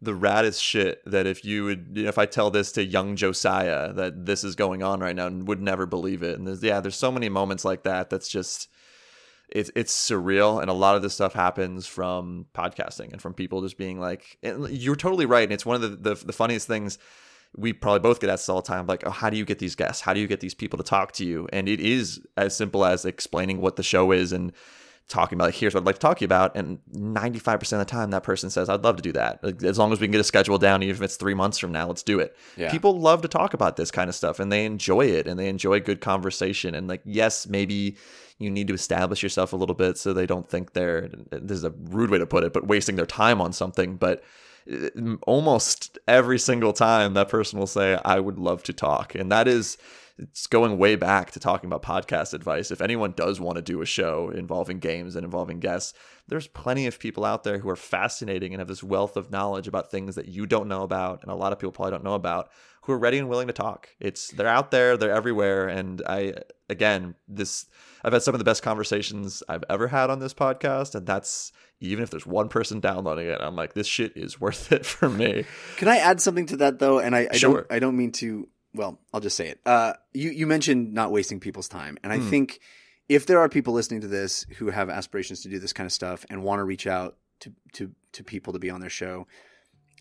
the raddest shit that if you would if I tell this to young Josiah that this is going on right now and would never believe it. And there's yeah, there's so many moments like that that's just it's it's surreal. And a lot of this stuff happens from podcasting and from people just being like you're totally right. And it's one of the, the, the funniest things we probably both get asked all the time like oh how do you get these guests? How do you get these people to talk to you? And it is as simple as explaining what the show is and talking about like, here's what I'd like to talk to you about and 95% of the time that person says I'd love to do that like, as long as we can get a schedule down even if it's 3 months from now let's do it. Yeah. People love to talk about this kind of stuff and they enjoy it and they enjoy good conversation and like yes maybe you need to establish yourself a little bit so they don't think they're this is a rude way to put it but wasting their time on something but uh, almost every single time that person will say i would love to talk and that is it's going way back to talking about podcast advice if anyone does want to do a show involving games and involving guests there's plenty of people out there who are fascinating and have this wealth of knowledge about things that you don't know about and a lot of people probably don't know about who are ready and willing to talk it's they're out there they're everywhere and i again this I've had some of the best conversations I've ever had on this podcast, and that's even if there's one person downloading it, I'm like, this shit is worth it for me. Can I add something to that though? And I, I Sure. don't I don't mean to well, I'll just say it. Uh you, you mentioned not wasting people's time. And I Hmm. think if there are people listening to this who have aspirations to do this kind of stuff and want to reach out to to to people to be on their show,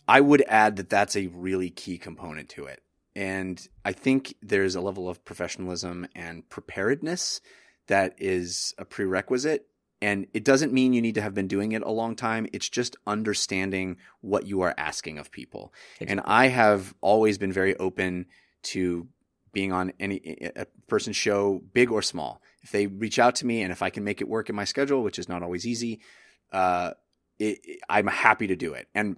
I would add that that's a really key component to it. And I think there's a level of professionalism and preparedness that is a prerequisite. And it doesn't mean you need to have been doing it a long time. It's just understanding what you are asking of people. And I have always been very open to being on any a person's show, big or small. If they reach out to me and if I can make it work in my schedule, which is not always easy, uh, it, it- I'm happy to do it. And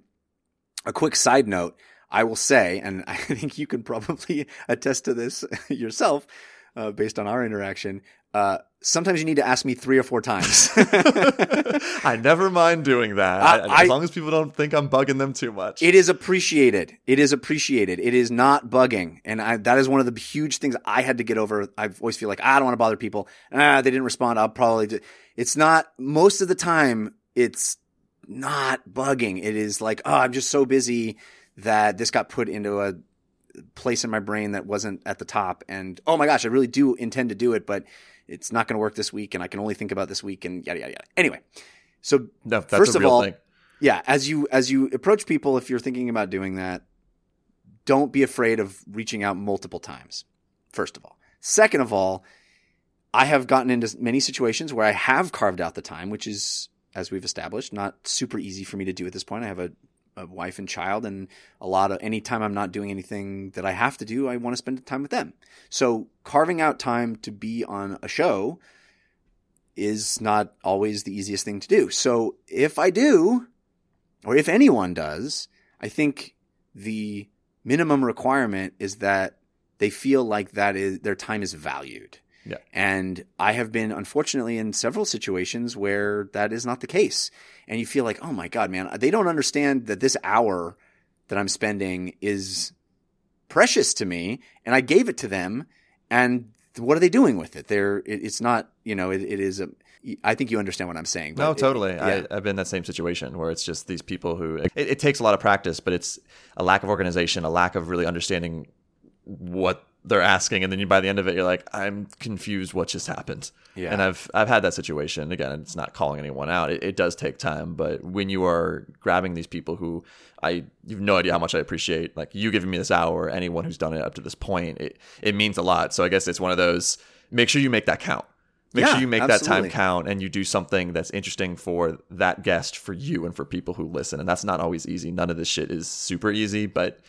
a quick side note, I will say, and I think you can probably attest to this yourself, uh, based on our interaction. Uh, sometimes you need to ask me three or four times. I never mind doing that, I- I- as long as people don't think I'm bugging them too much. It is appreciated. It is appreciated. It is not bugging. And I, that is one of the huge things I had to get over. I always feel like I don't want to bother people. Ah, they didn't respond. I'll probably do. It's not most of the time. It's not bugging. It is like, oh, I'm just so busy that this got put into a place in my brain that wasn't at the top. And oh my gosh, I really do intend to do it, but it's not going to work this week. And I can only think about this week and yada, yada, yada. Anyway. So no, first of all, thing. yeah as you as you approach people if you're thinking about doing that don't be afraid of reaching out multiple times first of all second of all i have gotten into many situations where i have carved out the time which is as we've established not super easy for me to do at this point i have a, a wife and child and a lot of anytime i'm not doing anything that i have to do i want to spend time with them so carving out time to be on a show is not always the easiest thing to do so if i do or if anyone does, I think the minimum requirement is that they feel like that is their time is valued. Yeah. And I have been unfortunately in several situations where that is not the case. And you feel like, "Oh my god, man, they don't understand that this hour that I'm spending is precious to me and I gave it to them and what are they doing with it? They're it, it's not, you know, it, it is a I think you understand what I'm saying. No, it- totally. yeah. I, I've been in that same situation where it's just these people who it, it takes a lot of practice, but it's a lack of organization, a lack of really understanding what they're asking, and then you, by the end of it, you're like, I'm confused. What just happened? Yeah. And I've I've had that situation. Again, it's not calling anyone out. It, it does take time, but when you are grabbing these people who I you've no idea how much I appreciate, like you giving me this hour, anyone who's done it up to this point, it it means a lot. So I guess it's one of those. Make sure you make that count. Make Yeah, sure you make that time count and you do something that's interesting for that guest, for you, and for people who listen. And that's not always easy. None of this shit is super easy, but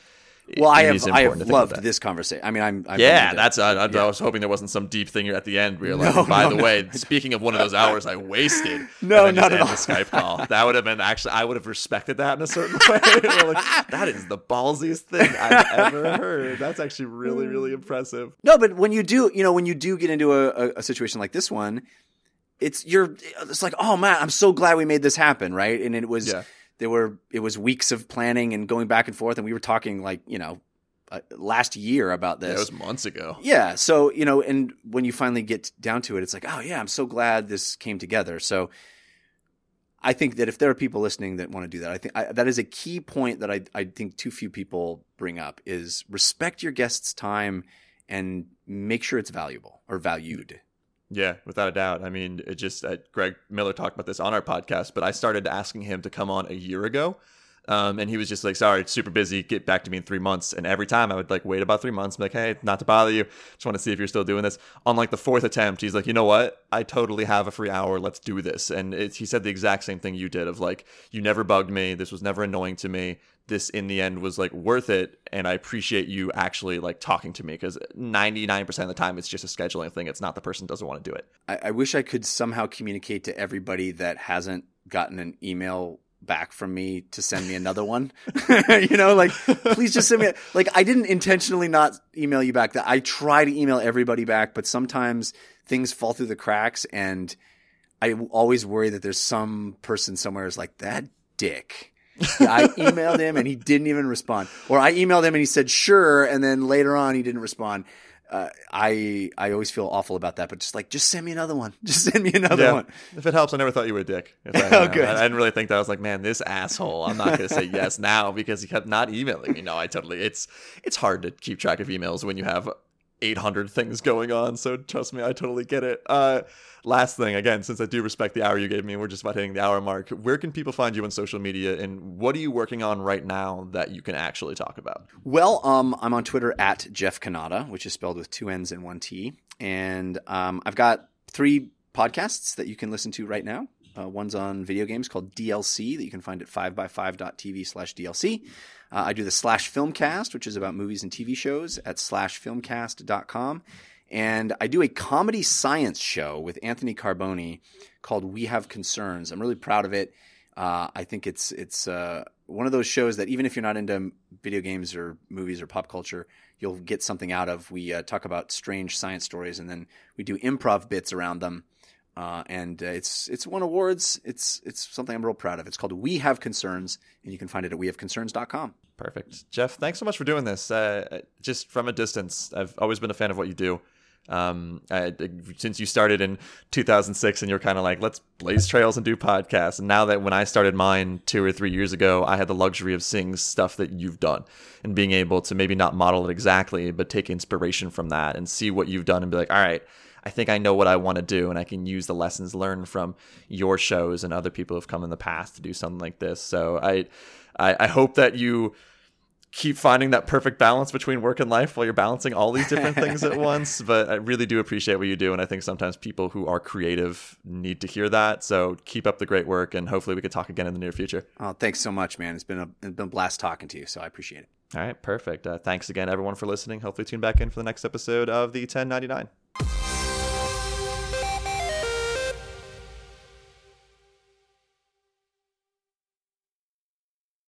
Well, I have I have to think about loved this conversation. I mean, I'm I've Yeah, that's. I, I, Yeah. I was hoping there wasn't some deep thing at the end where you're like, No, by no, the no. way, speaking of one of those hours I wasted, No, not at all. The Skype call that would have been actually. I would have respected that in a certain way. like, that is the ballsiest thing I've ever heard. That's actually really, really impressive. No, but when you do, you know, when you do get into a, a, a situation like this one, it's you're it's like, oh man, I'm so glad we made this happen, right? And it was Yeah. There were it was weeks of planning and going back and forth, and we were talking like you know uh, last year about Yeah, this. it was months ago. Yeah. So, you know, and when you finally get down to it, it's like, oh, yeah, I'm so glad this came together. So I think that if there are people listening that want to do that, I think I, that is a key point that I, I think too few people bring up is respect your guest's time and make sure it's valuable or valued. Yeah, without a doubt. I mean, it just uh, Greg Miller talked about this on our podcast, but I started asking him to come on a year ago. Um, and he was just like, sorry, it's super busy. Get back to me in three months. And every time I would like wait about three months, be like, hey, not to bother you. Just want to see if you're still doing this. On like the fourth attempt, he's like, you know what? I totally have a free hour. Let's do this. And it, he said the exact same thing you did of like, you never bugged me. This was never annoying to me. This in the end was like worth it. And I appreciate you actually like talking to me because 99% of the time it's just a scheduling thing. It's not the person doesn't want to do it. I, I wish I could somehow communicate to everybody that hasn't gotten an email back from me to send me another one. you know, like please just send me. A, like I didn't intentionally not email you back. That I try to email everybody back, but sometimes things fall through the cracks, and I always worry that there's some person somewhere is like that dick. I emailed him and he didn't even respond, or I emailed him and he said sure, and then later on he didn't respond uh, I I always feel awful about that, but just like just send me another one. Just send me another yeah. one. If it helps, I never thought you were a dick. I, oh, good. I, I, didn't really think that. I was like, man, this asshole. I'm not going to say yes now because he kept not emailing me. No, I totally. It's it's hard to keep track of emails when you have 800 things going on. So trust me, I totally get it. Uh, last thing, again, since I do respect the hour you gave me, we're just about hitting the hour mark. Where can people find you on social media, and what are you working on right now that you can actually talk about? Well, um, I'm on Twitter at Jeff Cannata, which is spelled with two N's and one T, and um, I've got three podcasts that you can listen to right now. Uh, one's on video games called DLC that you can find at 5by5.tv slash DLC. Uh, I do the Slash Filmcast, which is about movies and TV shows at slashfilmcast.com. And I do a comedy science show with Anthony Carboni called We Have Concerns. I'm really proud of it. Uh, I think it's it's uh, one of those shows that even if you're not into video games or movies or pop culture, you'll get something out of. We uh, talk about strange science stories, and then we do improv bits around them. Uh, and uh, it's it's won awards. It's it's something I'm real proud of. It's called We Have Concerns, and you can find it at wehaveconcerns.com. Perfect, Jeff. Thanks so much for doing this. Uh, just from a distance, I've always been a fan of what you do. Um, I, since you started in 2006, and you're kind of like, let's blaze trails and do podcasts. And now that when I started mine two or three years ago, I had the luxury of seeing stuff that you've done and being able to maybe not model it exactly, but take inspiration from that and see what you've done and be like, all right I think I know what I want to do, and I can use the lessons learned from your shows and other people who've come in the past to do something like this. So I, I, I hope that you keep finding that perfect balance between work and life while you're balancing all these different things at once. But I really do appreciate what you do, and I think sometimes people who are creative need to hear that. So keep up the great work, and hopefully we can talk again in the near future. Oh, thanks so much, man. It's been a it's been a blast talking to you. So I appreciate it. All right, perfect. Uh, thanks again, everyone, for listening. Hopefully, tune back in for the next episode of the 1099.